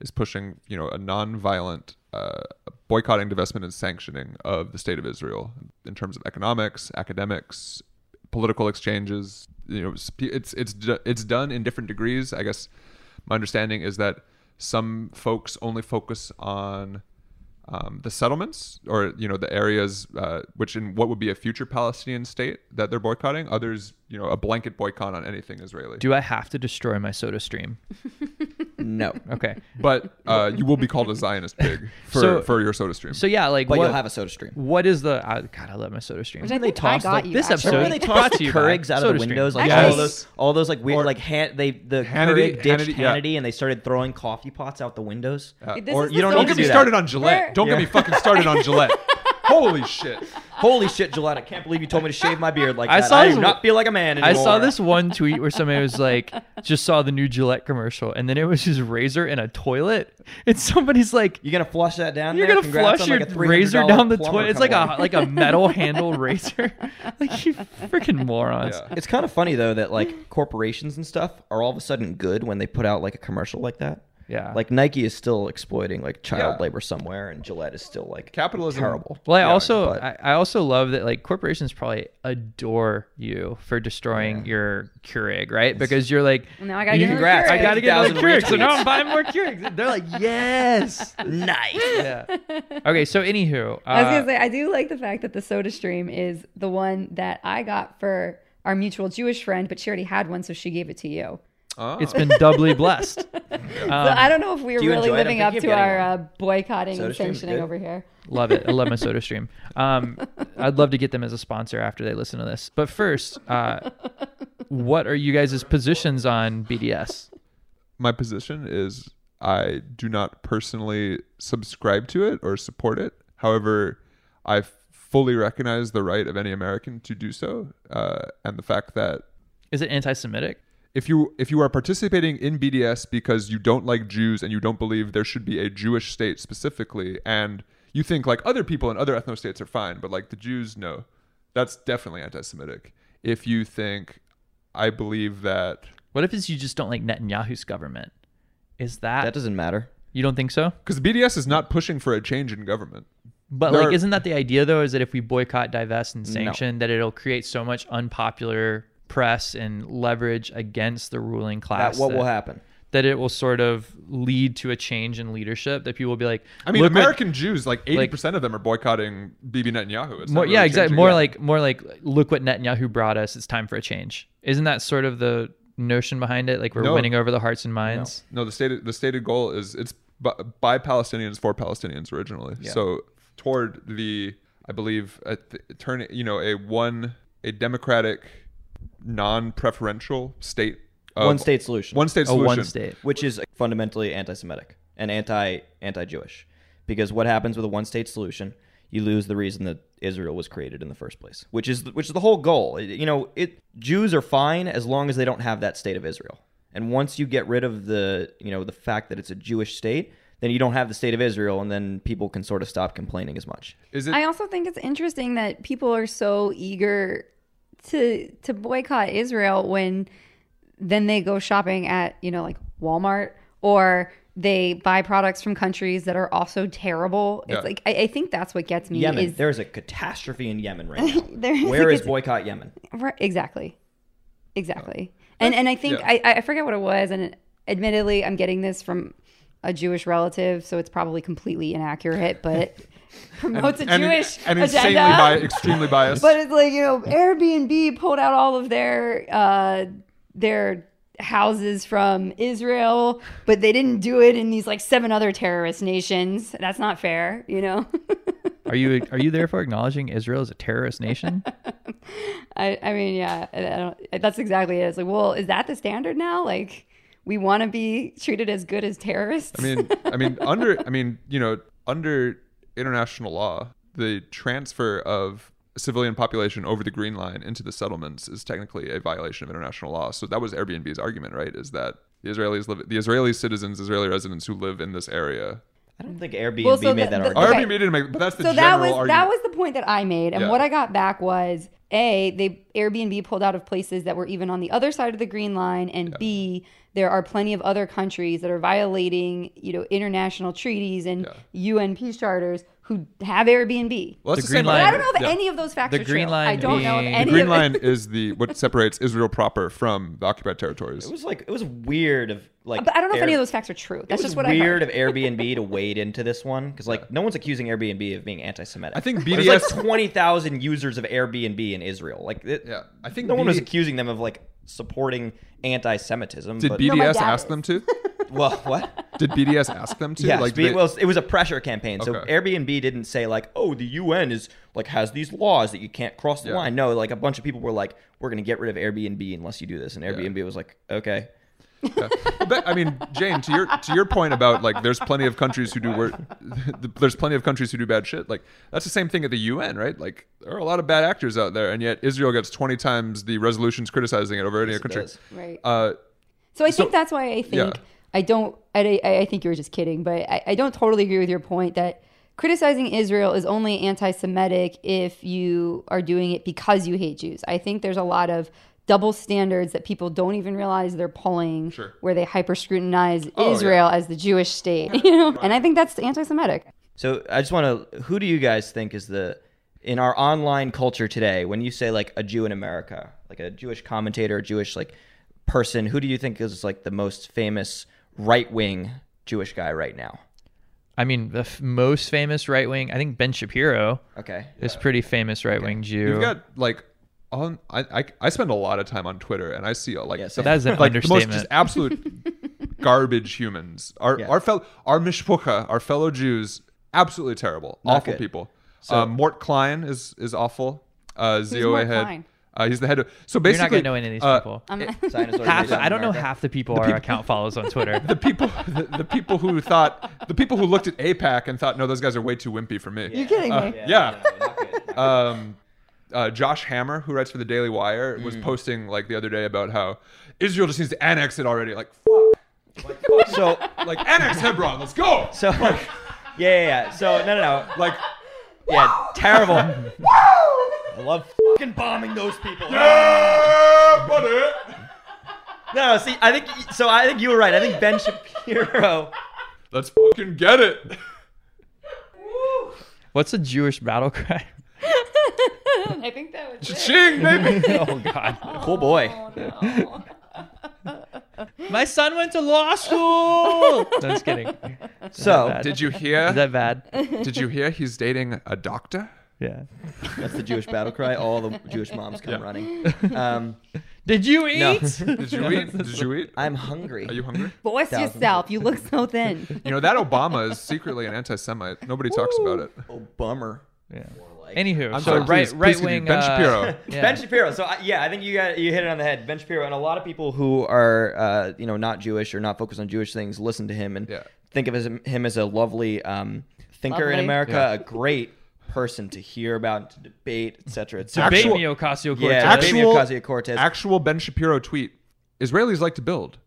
is pushing, you know, a non-violent uh, boycotting, divestment, and sanctioning of the state of Israel in terms of economics, academics, political exchanges. You know, it's it's it's done in different degrees. I guess my understanding is that some folks only focus on um, the settlements or you know the areas uh, which in what would be a future Palestinian state that they're boycotting. Others, you know, a blanket boycott on anything Israeli. Do I have to destroy my soda stream? No. Okay. but uh, you will be called a Zionist pig for, So- for your soda stream. So yeah, like But what, you'll have a soda stream. what is the I, God? I love my soda stream. Which I they think I toss, got like, you. this actually. episode- Remember when they Brought tossed to you Keurigs out of the SodaStream. windows, like Actually- all those, all those like weird, Or- like hand, they the Hannity- Keurig ditched Hannity, Hannity, yeah. and they started throwing coffee pots out the windows. Uh, This or is you the don't soda need to Don't get me do that. started on Gillette. Where- Don't get me fucking started on Gillette. Holy shit. Holy shit, Gillette! I can't believe you told me to shave my beard like I that. saw I do not feel like a man I saw this one tweet where somebody was like, just saw the new Gillette commercial, and then it was his razor in a toilet, and somebody's like, You're gonna flush that down? "You're gonna Congrats flush your like, a $300 razor down the toilet." It's like a like a metal handle razor. like you freaking morons. Yeah. It's kind of funny though that like corporations and stuff are all of a sudden good when they put out like a commercial like that. Yeah. Like Nike is still exploiting like child Yeah. labor somewhere, and Gillette is still like Capitalism- terrible. Well, I Yeah, also but- I, I also love that like corporations probably adore you for destroying your Keurig, right? Because you're like, Now I gotta you- get another Congrats. I gotta get another 50,000 Keurig, so now. I'm buying more Keurigs. They're like, yes, nice. yeah. Okay, so anywho, uh, I was gonna say I do like the fact that the Soda Stream is the one that I got for our mutual Jewish friend, but she already had one, so she gave it to you. Oh. it's been doubly blessed. so I don't know if we are do really enjoy it? I'm living up to our uh, boycotting Soda and sanctioning over here. Love it. I love my Soda Stream. Um, I'd love to get them as a sponsor after they listen to this. But first, uh, what are you guys' positions on BDS? my position is I do not personally subscribe to it or support it. However, I fully recognize the right of any American to do so, uh, and the fact that Is it anti-Semitic? If you if you are participating in BDS because you don't like Jews and you don't believe there should be a Jewish state specifically, and you think like other people in other ethno states are fine, but like the Jews, no, that's definitely anti-Semitic. If you think I believe that What if it's you just don't like Netanyahu's government? Is that, That doesn't matter. you don't think so? because BDS is not pushing for a change in government. But There like, are- isn't that the idea though? Is that if we boycott, divest, and sanction, that it'll create so much unpopular press and leverage against the ruling That, class? what that, will happen? That it will sort of lead to a change in leadership. That people will be like, I mean, "Look what- American Jews, like eighty percent of them are boycotting Bibi Netanyahu. It's not more, really yeah, exactly. More yet. like, more like, look what Netanyahu brought us. It's time for a change. Isn't that sort of the notion behind it? Like we're No. winning over the hearts and minds. no. The stated the stated goal is it's by, by Palestinians for Palestinians originally. So toward the, I believe, a th- turn you know a one a democratic, non-preferential state. of- one state solution. One state A solution. one state. which is fundamentally anti-Semitic and anti anti-Jewish, because what happens with a one-state solution, you lose the reason that Israel was created in the first place, which is which is the whole goal. It- You know, it Jews are fine as long as they don't have that state of Israel, and once you get rid of the you know the fact that it's a Jewish state, then you don't have the state of Israel, and then people can sort of stop complaining as much. Is it? I also think it's interesting that people are so eager to to boycott Israel when then they go shopping at you know like Walmart or they buy products from countries that are also terrible. Yeah. It's like I, I think that's what gets me Yemen, is there's a catastrophe in Yemen right now. there is Where is boycott Yemen? Right, exactly, exactly. Oh. And and I think yeah. I I forget what it was, and admittedly, I'm getting this from a Jewish relative, so it's probably completely inaccurate, but it promotes a and, Jewish and insanely agenda. bi- extremely biased. but it's like you know, Airbnb pulled out all of their uh, their houses from Israel, but they didn't do it in these like seven other terrorist nations. That's not fair, you know. Are you are you therefore acknowledging Israel as a terrorist nation? I, I mean, yeah, I don't, that's exactly it. It's like, well, is that the standard now? Like, we want to be treated as good as terrorists. I mean, I mean, under, I mean, you know, under international law, the transfer of civilian population over the Green Line into the settlements is technically a violation of international law. So that was Airbnb's argument, right? Is that the Israelis live, the Israeli citizens, Israeli residents who live in this area. I don't hmm. think Airbnb Well, so made the- that the- argument. Airbnb didn't make, but that's the so general that was argument. that was the point that I made, and Yeah. what I got back was A, they Airbnb pulled out of places that were even on the other side of the green line, and B, there are plenty of other countries that are violating, you know, international treaties and UN peace charters who have Airbnb. Well, The that's Green same But Line- I don't know if Yeah. any of those facts The are Green true. Line I don't know if any The Green of Line is the what separates Israel proper from the occupied territories. It was like it was weird of like. But I don't know if any of those facts are true. It That's was just what I weird heard. of Airbnb to wade into this one because like no one's accusing Airbnb of being anti-Semitic. I think There's like BDS twenty thousand users of Airbnb in Israel. Like it, Yeah, I think no one was accusing them of like supporting anti-Semitism. Did but, No, my BDS dad ask is. them to? well, what? Did BDS ask them to? Yeah, like they- well, it was a pressure campaign. So Okay. Airbnb didn't say like, "Oh, the UN is like has these laws that you can't cross the Yeah. line." No, like a bunch of people were like, "We're going to get rid of Airbnb unless you do this," and Airbnb was like, "Okay." Yeah. But, I mean, Jane, to your to your point about like, there's plenty of countries who do work. There's plenty of countries who do bad shit. Like that's the same thing at the UN, right? Like there are a lot of bad actors out there, and yet Israel gets 20 times the resolutions criticizing it over any Yes, other country. Right. Uh, So I So- think that's why I think Yeah. I don't. I, I I think you were just kidding, but I, I don't totally agree with your point that criticizing Israel is only anti-Semitic if you are doing it because you hate Jews. I think there's a lot of double standards that people don't even realize they're pulling, Sure. where they hyper scrutinize Oh, yeah. Israel as the Jewish state. You know, and I think that's anti-Semitic. So I just want to. Who do you guys think is the in our online culture today? When you say like a Jew in America, like a Jewish commentator, a Jewish like person, who do you think is like the most famous right wing Jewish guy right now? I mean, the f- most famous right wing, I think Ben Shapiro Okay. is pretty famous right wing Jew. you've got like. On, I, I I spend a lot of time on Twitter and I see uh, like Yes, the, That is an like the most understatement. just absolute garbage humans. Our Yeah. our fellow our mishpucha, our fellow Jews, absolutely terrible, Not awful good. people. So- uh, Mort Klein is is awful. Uh, ZOA Mort head. Klein? Uh, he's the head of. So basically, you're not gonna know any of these uh, people. I'm, Zionist Half, Organization I don't know half the people our account follows on Twitter. the people the, the people who thought the people who looked at AIPAC and thought no those guys are way too wimpy for me. You're kidding Uh, me. yeah. no, not good. um, uh, Josh Hammer, who writes for the Daily Wire, Mm. was posting like the other day about how Israel just needs to annex it already. Like, fuck. so like annex Hebron. Let's go. so yeah, yeah, yeah. So no, no, no. Like, Yeah, terrible. I love fucking bombing those people. yeah, buddy. No, no, see, I think so. I think you were right. I think Ben Shapiro. Let's fucking get it. What's a Jewish battle cry? I think that was it. Ching, baby. oh God, Cool boy. Oh, my son went to law school. no, just kidding. So? Did you hear? Is that bad? Did you hear he's dating a doctor? Yeah. that's the Jewish battle cry. All the Jewish moms come running. Um, Did you eat? No. Did you eat? Did you eat? I'm hungry. Are you hungry? Voice Thousands. yourself. You look so thin. You know that Obama is secretly an anti-Semite. Nobody talks about it. Oh, bummer. Yeah. Like- Anywho, I'm so sorry, right, please- please right continue. wing. Ben uh, Shapiro. yeah. Ben Shapiro. So I, yeah, I think you got you hit it on the head. Ben Shapiro and a lot of people who are uh, you know not Jewish or not focused on Jewish things listen to him and Yeah. think of his, him as a lovely um, thinker in Lovely. America, Yeah. a great person to hear about, to debate, etc. Debate Actual- me, Ocasio Cortez. Yeah, Actual- Actual, Ocasio-Cortez. Actual Ben Shapiro tweet: Israelis like to build,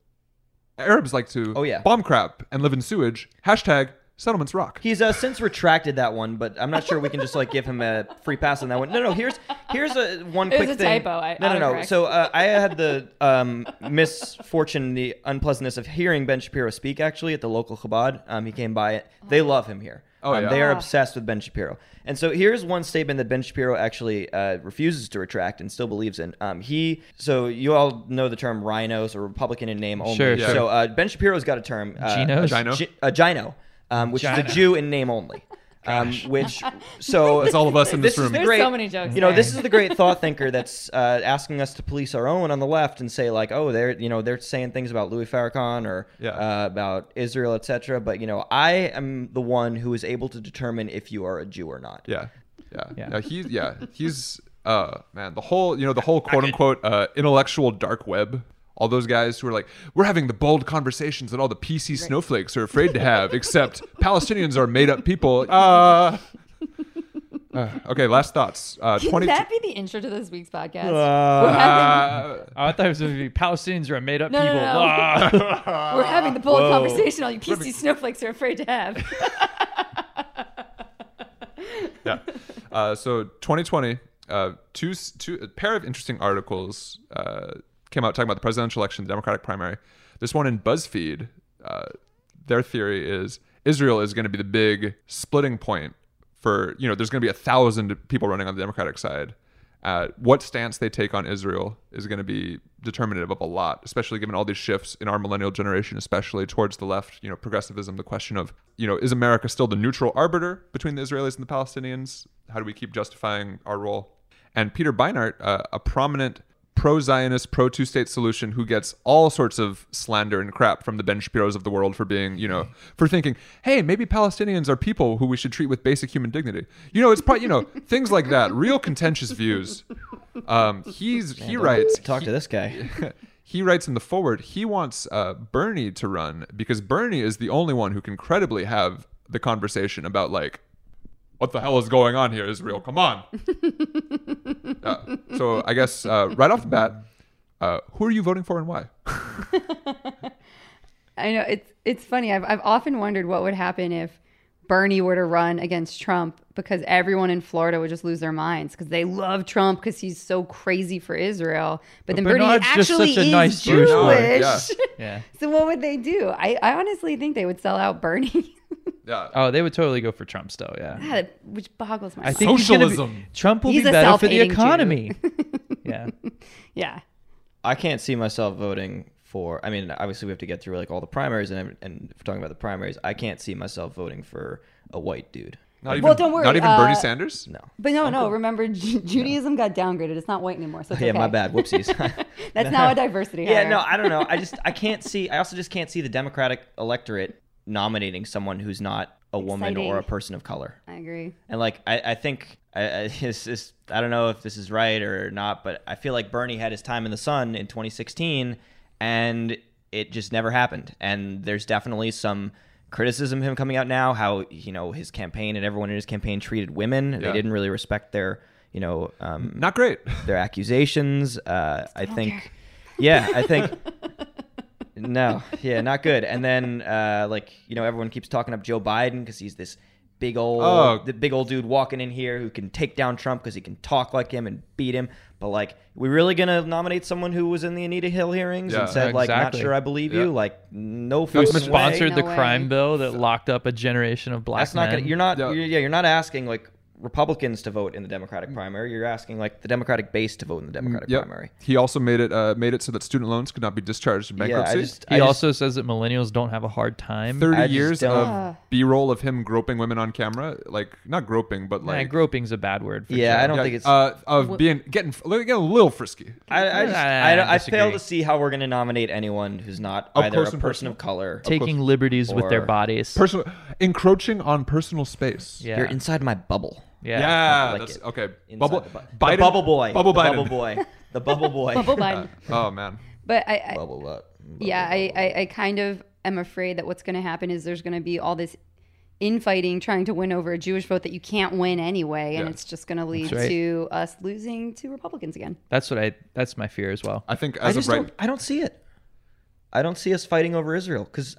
Arabs like to Oh, yeah. bomb crap and live in sewage. Hashtag settlements rock. He's uh, since retracted that one, but I'm not sure we can just like give him a free pass on that one. No, no. Here's here's a one It was quick a thing. typo. I- no, no, no. autocorrect. So uh, I had the um, misfortune, the unpleasantness of hearing Ben Shapiro speak actually at the local Chabad. Um, he came by it. They love him here. Oh, Um, yeah. They are Ah. obsessed with Ben Shapiro. And so here's one statement that Ben Shapiro actually uh, refuses to retract and still believes in. Um, he so you all know the term rhinos or Republican in name only. Sure, sure. So uh, Ben Shapiro's got a term. Uh, Genos? Gino? Gi- a Gino, um, which is a Jew in name only. Um, which so it's all of us in this is room. the There's great- so many jokes You know, there. this is the great thought thinker that's uh, asking us to police our own on the left and say like, oh, they're you know they're saying things about Louis Farrakhan or Yeah. uh, about Israel, etc. But you know, I am the one who is able to determine if you are a Jew or not. Yeah, yeah, Yeah. yeah. He's yeah, he's uh man, the whole you know the whole quote unquote uh, intellectual dark web. All those guys who are like, we're having the bold conversations that all the PC snowflakes are afraid to have, except Palestinians are made up people. Uh, uh, okay, last thoughts. Uh, Can 20, that be the intro to this week's podcast? uh, having, Oh, I thought it was going to be Palestinians are a made up No, no, people. no. Ah. we're having the bold Whoa. conversation all you PC snowflakes are afraid to have. yeah. Uh, so 2020 uh, two, two, a pair of interesting articles uh, came out talking about the presidential election, the Democratic primary. This one in BuzzFeed, uh, their theory is Israel is going to be the big splitting point for, you know, there's going to be a thousand people running on the Democratic side. Uh, what stance they take on Israel is going to be determinative of a lot, especially given all these shifts in our millennial generation, especially towards the left. You know, progressivism. The question of, you know, is America still the neutral arbiter between the Israelis and the Palestinians? How do we keep justifying our role? And Peter Beinart, uh, a prominent pro-Zionist, pro-two-state solution, who gets all sorts of slander and crap from the Ben Shapiro's of the world for being, you know, for thinking, hey, maybe Palestinians are people who we should treat with basic human dignity. You know, it's probably, you know, things like that, real contentious views. Um, he's he writes Talk to this guy. he writes in the forward he wants uh, Bernie to run because Bernie is the only one who can credibly have the conversation about like what the hell is going on here, Israel? Come on. Uh, so I guess uh, right off the bat, uh, who are you voting for and why? I know it's it's funny. I've I've often wondered what would happen if Bernie were to run against Trump because everyone in Florida would just lose their minds because they love Trump because he's so crazy for Israel. But, then Bernie Bernard's just actually such a is nice Jewish. Jewish guy. Yeah. so what would they do? I, I honestly think they would sell out Bernie. Yeah. Oh, they would totally go for Trump still. Yeah. God, which boggles my I mind. think he's gonna be- Socialism. Trump will He's be a better for the self-hating economy. yeah. yeah. I can't see myself voting for. I mean, obviously we have to get through like all the primaries, and and if we're talking about the primaries, I can't see myself voting for a white dude. Not even, Well, don't worry, Not even uh, Bernie Sanders? No. But no, no. Remember, Ju- Judaism got downgraded. It's not white anymore. So it's yeah, okay. my bad. Whoopsies. That's now a diversity. yeah, hire. no, I don't know. I just I can't see. I also just can't see the Democratic electorate nominating someone who's not a woman or a person of color. I agree. And like I, I think I, I, it's, it's, I don't know if this is right or not, but I feel like Bernie had his time in the sun in 2016, and it just never happened. And there's definitely some criticism of him coming out now, how you know his campaign and everyone in his campaign treated women. They didn't really respect their you know um, Not great. their accusations. Uh, I don't think, care. yeah, I think. no, yeah, not good. And then, uh, like you know, everyone keeps talking up Joe Biden because he's this big old, Oh. the big old dude walking in here who can take down Trump because he can talk like him and beat him. But like, we really gonna nominate someone who was in the Anita Hill hearings Yeah. and said like, not sure I believe Yeah. you. Like, no Who fucking way. sponsored the No way. crime bill that locked up a generation of black That's not gonna. You're not. Yeah. You're, yeah, you're not asking like Republicans to vote in the Democratic primary. You're asking like the Democratic base to vote in the Democratic Yep. primary. He also made it uh, made it so that student loans could not be discharged in Yeah, bankruptcy. I just. He I just- also says that millennials don't have a hard time. 30 I years of. B-roll of him groping women on camera, like not groping, but Nah, like groping's a bad word. For Yeah, sure. I don't yeah, think it's. uh, of being getting getting a little frisky. I, I, just, Nah, I, I I fail to see how we're going to nominate anyone who's not Up either a and person personal. of color. taking liberties with their bodies. Personal encroaching on personal space. yeah. You're inside my bubble. Yeah. Yeah, like that's it. okay. Bubble, the, bu- Biden, the bubble boy. Bubble the Biden. bubble boy. The bubble boy. Bubble Biden. Uh, oh man. But I, I Bubble butt. yeah, I, I, I kind of am afraid that what's going to happen is there's going to be all this infighting trying to win over a Jewish vote that you can't win anyway, and Yeah. it's just going to lead right. to us losing to Republicans again. That's what I. That's my fear as well. I think as just of right, don't. I don't see it. I don't see us fighting over Israel because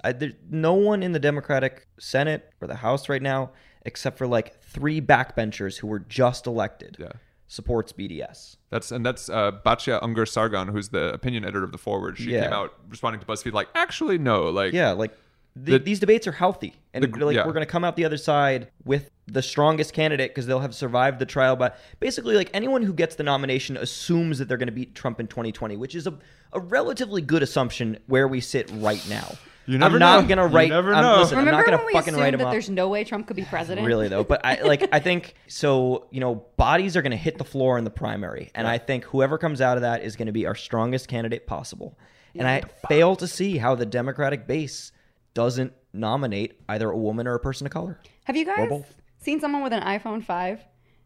no one in the Democratic Senate or the House right now, except for like three backbenchers who were just elected, Yeah. supports BDS. that's and that's uh, Batya Ungar-Sargon, who's the opinion editor of the Forward. She Yeah. came out responding to BuzzFeed like, actually no, like Yeah, like the, The- these debates are healthy, and The- like yeah. we're going to come out the other side with the strongest candidate because they'll have survived the trial. But basically, like anyone who gets the nomination assumes that they're going to beat Trump in 2020, which is a, a relatively good assumption where we sit right now. You never I'm not know. going to You write. never I'm, know. listen, I'm Remember not going when to we fucking assumed write him that off. there's no way Trump could be president? Really though, but I like I think so. You know, bodies are going to hit the floor in the primary, and I think whoever comes out of that is going to be our strongest candidate possible. And I fail to see how the Democratic base doesn't nominate either a woman or a person of color. Have you guys both. seen someone with an iPhone 5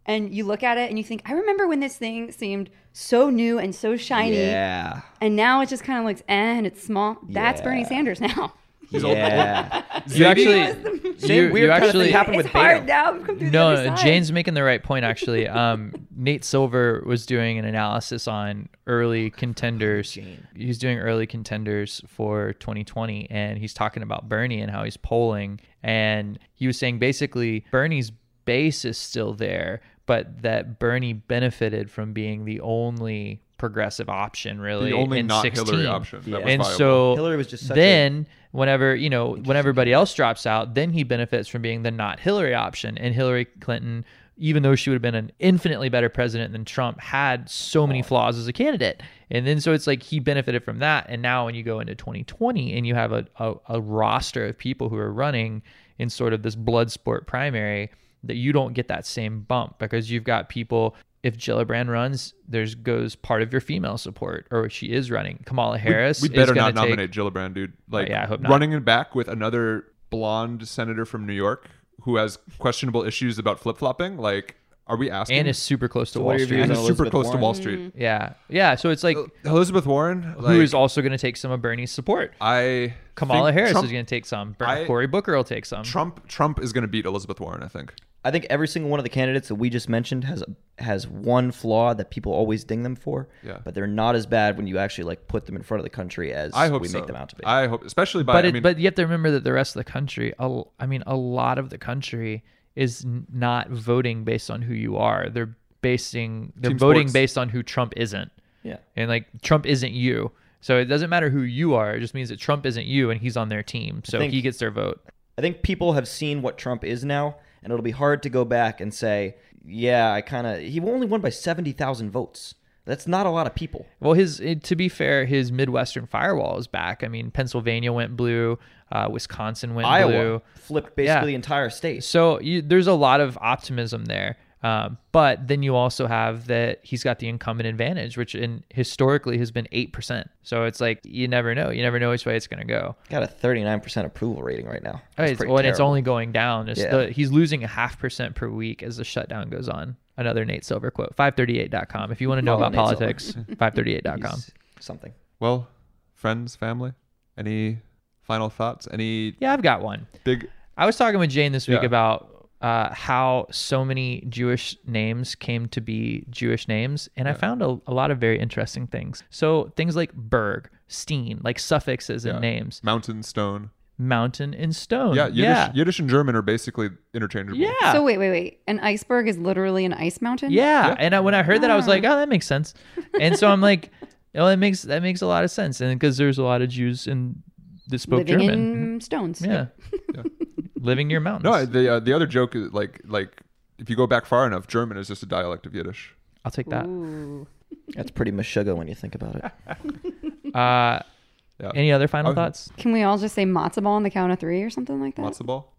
and you look at it and you think, I remember when this thing seemed so new and so shiny, Yeah, and now it just kind of looks eh and it's small. That's Yeah. Bernie Sanders now. yeah. You actually, Same you, weird you kind of actually, thing happened it's with hard Beto. now. Come through the other No, side. Jane's making the right point. Actually, um, Nate Silver was doing an analysis on early contenders. Jane. He's doing early contenders for 2020, and he's talking about Bernie and how he's polling. And he was saying basically Bernie's base is still there, but that Bernie benefited from being the only progressive option really The only in not 16. Hillary option. That Yeah. was and viable. so Hillary was just such then whenever you know when everybody else drops out then he benefits from being the not hillary option and hillary clinton even though she would have been an infinitely better president than trump had so many flaws as a candidate and then so it's like he benefited from that and now when you go into 2020 and you have a, a, a roster of people who are running in sort of this blood sport primary that you don't get that same bump because you've got people if Gillibrand runs, there's goes part of your female support, or she is running. Kamala Harris. we is better gonna not take- nominate Gillibrand, dude. Oh, like, yeah, I hope not. running it back with another blonde senator from New York who has questionable issues about flip flopping. Like, are we asking? and is super close to what Wall Street. and on is super Elizabeth close to Wall mm. Street. Yeah, yeah. So it's like Elizabeth Warren, who like, is also going to take some of Bernie's support. I Kamala Harris Trump, is going to take some. Ber- I- Cory Booker will take some. Trump. Trump is going to beat Elizabeth Warren. I think. I think every single one of the candidates that we just mentioned has has one flaw that people always ding them for. Yeah. But they're not as bad when you actually like put them in front of the country as I hope we so. make them out to be. I hope, especially by. but I it, mean, but you have to remember that the rest of the country, I mean, a lot of the country is not voting based on who you are. They're basing they're Team voting sports. based on who Trump isn't. yeah. And like Trump isn't you. So it doesn't matter who you are. It just means that Trump isn't you and he's on their team. So think- he gets their vote. I think people have seen what Trump is now, and it'll be hard to go back and say, yeah, I kind of. He only won by 70,000 votes. That's not a lot of people. Well, his to be fair, his Midwestern firewall is back. I mean, Pennsylvania went blue, uh, Wisconsin went Iowa blue. flipped basically Yeah. the entire state. So you, there's a lot of optimism there. Um, but then you also have that he's got the incumbent advantage, which in historically has been eight percent. So it's like you never know. You never know which way it's going to go. Got a 39% approval rating right now. Oh, That's it's, well, and it's only going down. Just Yeah. the, he's losing a half percent per week as the shutdown goes on. Another Nate Silver quote. 538.com. If you want to know Follow about Nate politics, 538.com. He's something. well, friends, family. Any final thoughts? Any Yeah, I've got one. big? I was talking with Jane this week Yeah. about uh, how so many Jewish names came to be Jewish names, and I found a, a lot of very interesting things. So things like Berg, Steen, like suffixes in Yeah. names, Mountain, stone. mountain, and stone. Yeah, Yiddish, yeah, Yiddish and German are basically interchangeable. yeah. So wait, wait, wait. An iceberg is literally an ice mountain. Yeah, Yeah. and I, when I heard that, I was like, "Oh, that makes sense." And so I'm like, "Oh, that makes that makes a lot of sense." And because there's a lot of Jews in that spoke living German, in stones. yeah, living near mountains. No, the uh, the other joke is like like if you go back far enough, German is just a dialect of Yiddish. I'll take that. Ooh. That's pretty meshuggah when you think about it. Uh, Yeah. any other final Okay. thoughts? Can we all just say matzo ball on the count of three or something like that? Matzo ball.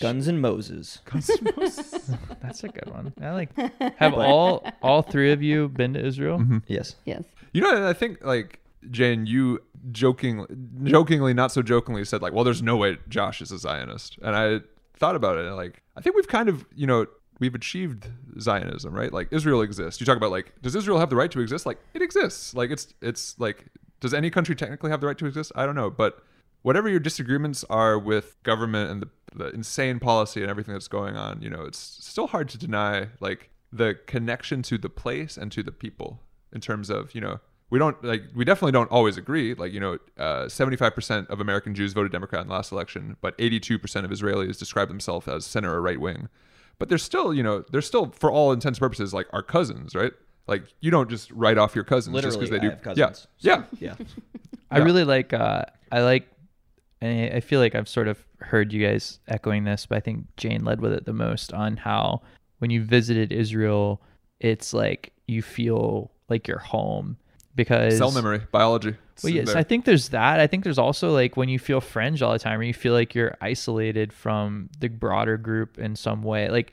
Guns and Moses. Guns and Moses. That's a good one. I like. Have all all three of you been to Israel? Mm-hmm. Yes. Yes. You know, I think like Jane, you joking, jokingly, not so jokingly, said like, "Well, there's no way Josh is a Zionist," and I thought about it. And, like, I think we've kind of, you know, we've achieved Zionism, right? Like, Israel exists. You talk about like, does Israel have the right to exist? Like, it exists. Like, it's it's like, does any country technically have the right to exist? I don't know, but whatever your disagreements are with government and the, the insane policy and everything that's going on, you know, it's still hard to deny like the connection to the place and to the people in terms of, you know, we don't like we definitely don't always agree. Like, you know, uh, 75% of American Jews voted Democrat in the last election, but 82% of Israelis describe themselves as center or right wing. But they're still, you know, they're still for all intents and purposes like our cousins, right? Like you don't just write off your cousins just because they I do. have cousins. Yeah. Yeah. Yeah. I really like. Uh, I like. And I feel like I've sort of heard you guys echoing this, but I think Jane led with it the most on how when you visited Israel, it's like you feel like you're home because Cell memory, biology. Well, yes, there. I think there's that. I think there's also like when you feel fringe all the time, or you feel like you're isolated from the broader group in some way. Like,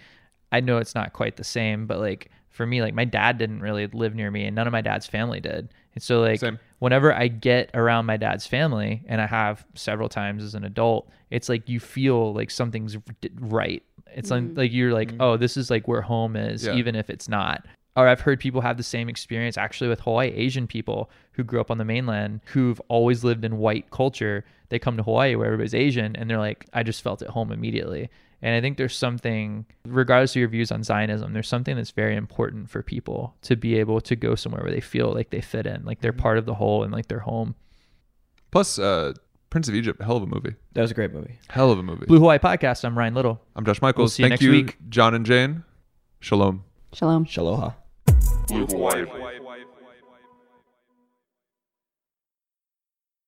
I know it's not quite the same, but like for me, like my dad didn't really live near me, and none of my dad's family did. And so, like, Same. whenever I get around my dad's family, and I have several times as an adult, it's like you feel like something's right. It's like, mm-hmm. like you're like, mm-hmm. oh, this is like where home is, Yeah. even if it's not or I've heard people have the same experience actually with Hawaii Asian people who grew up on the mainland who've always lived in white culture. They come to Hawaii where everybody's Asian and they're like, I just felt at home immediately. And I think there's something, regardless of your views on Zionism, there's something that's very important for people to be able to go somewhere where they feel like they fit in, like they're part of the whole and like they're home. Plus, uh, Prince of Egypt, hell of a movie. That was a great movie. Hell of a movie. Jue Hawaii Podcast. I'm Ryan Little. I'm Josh Michaels. see you Thank next you, week. John and Jane. Shalom. Shalom. Shaloha. With wife.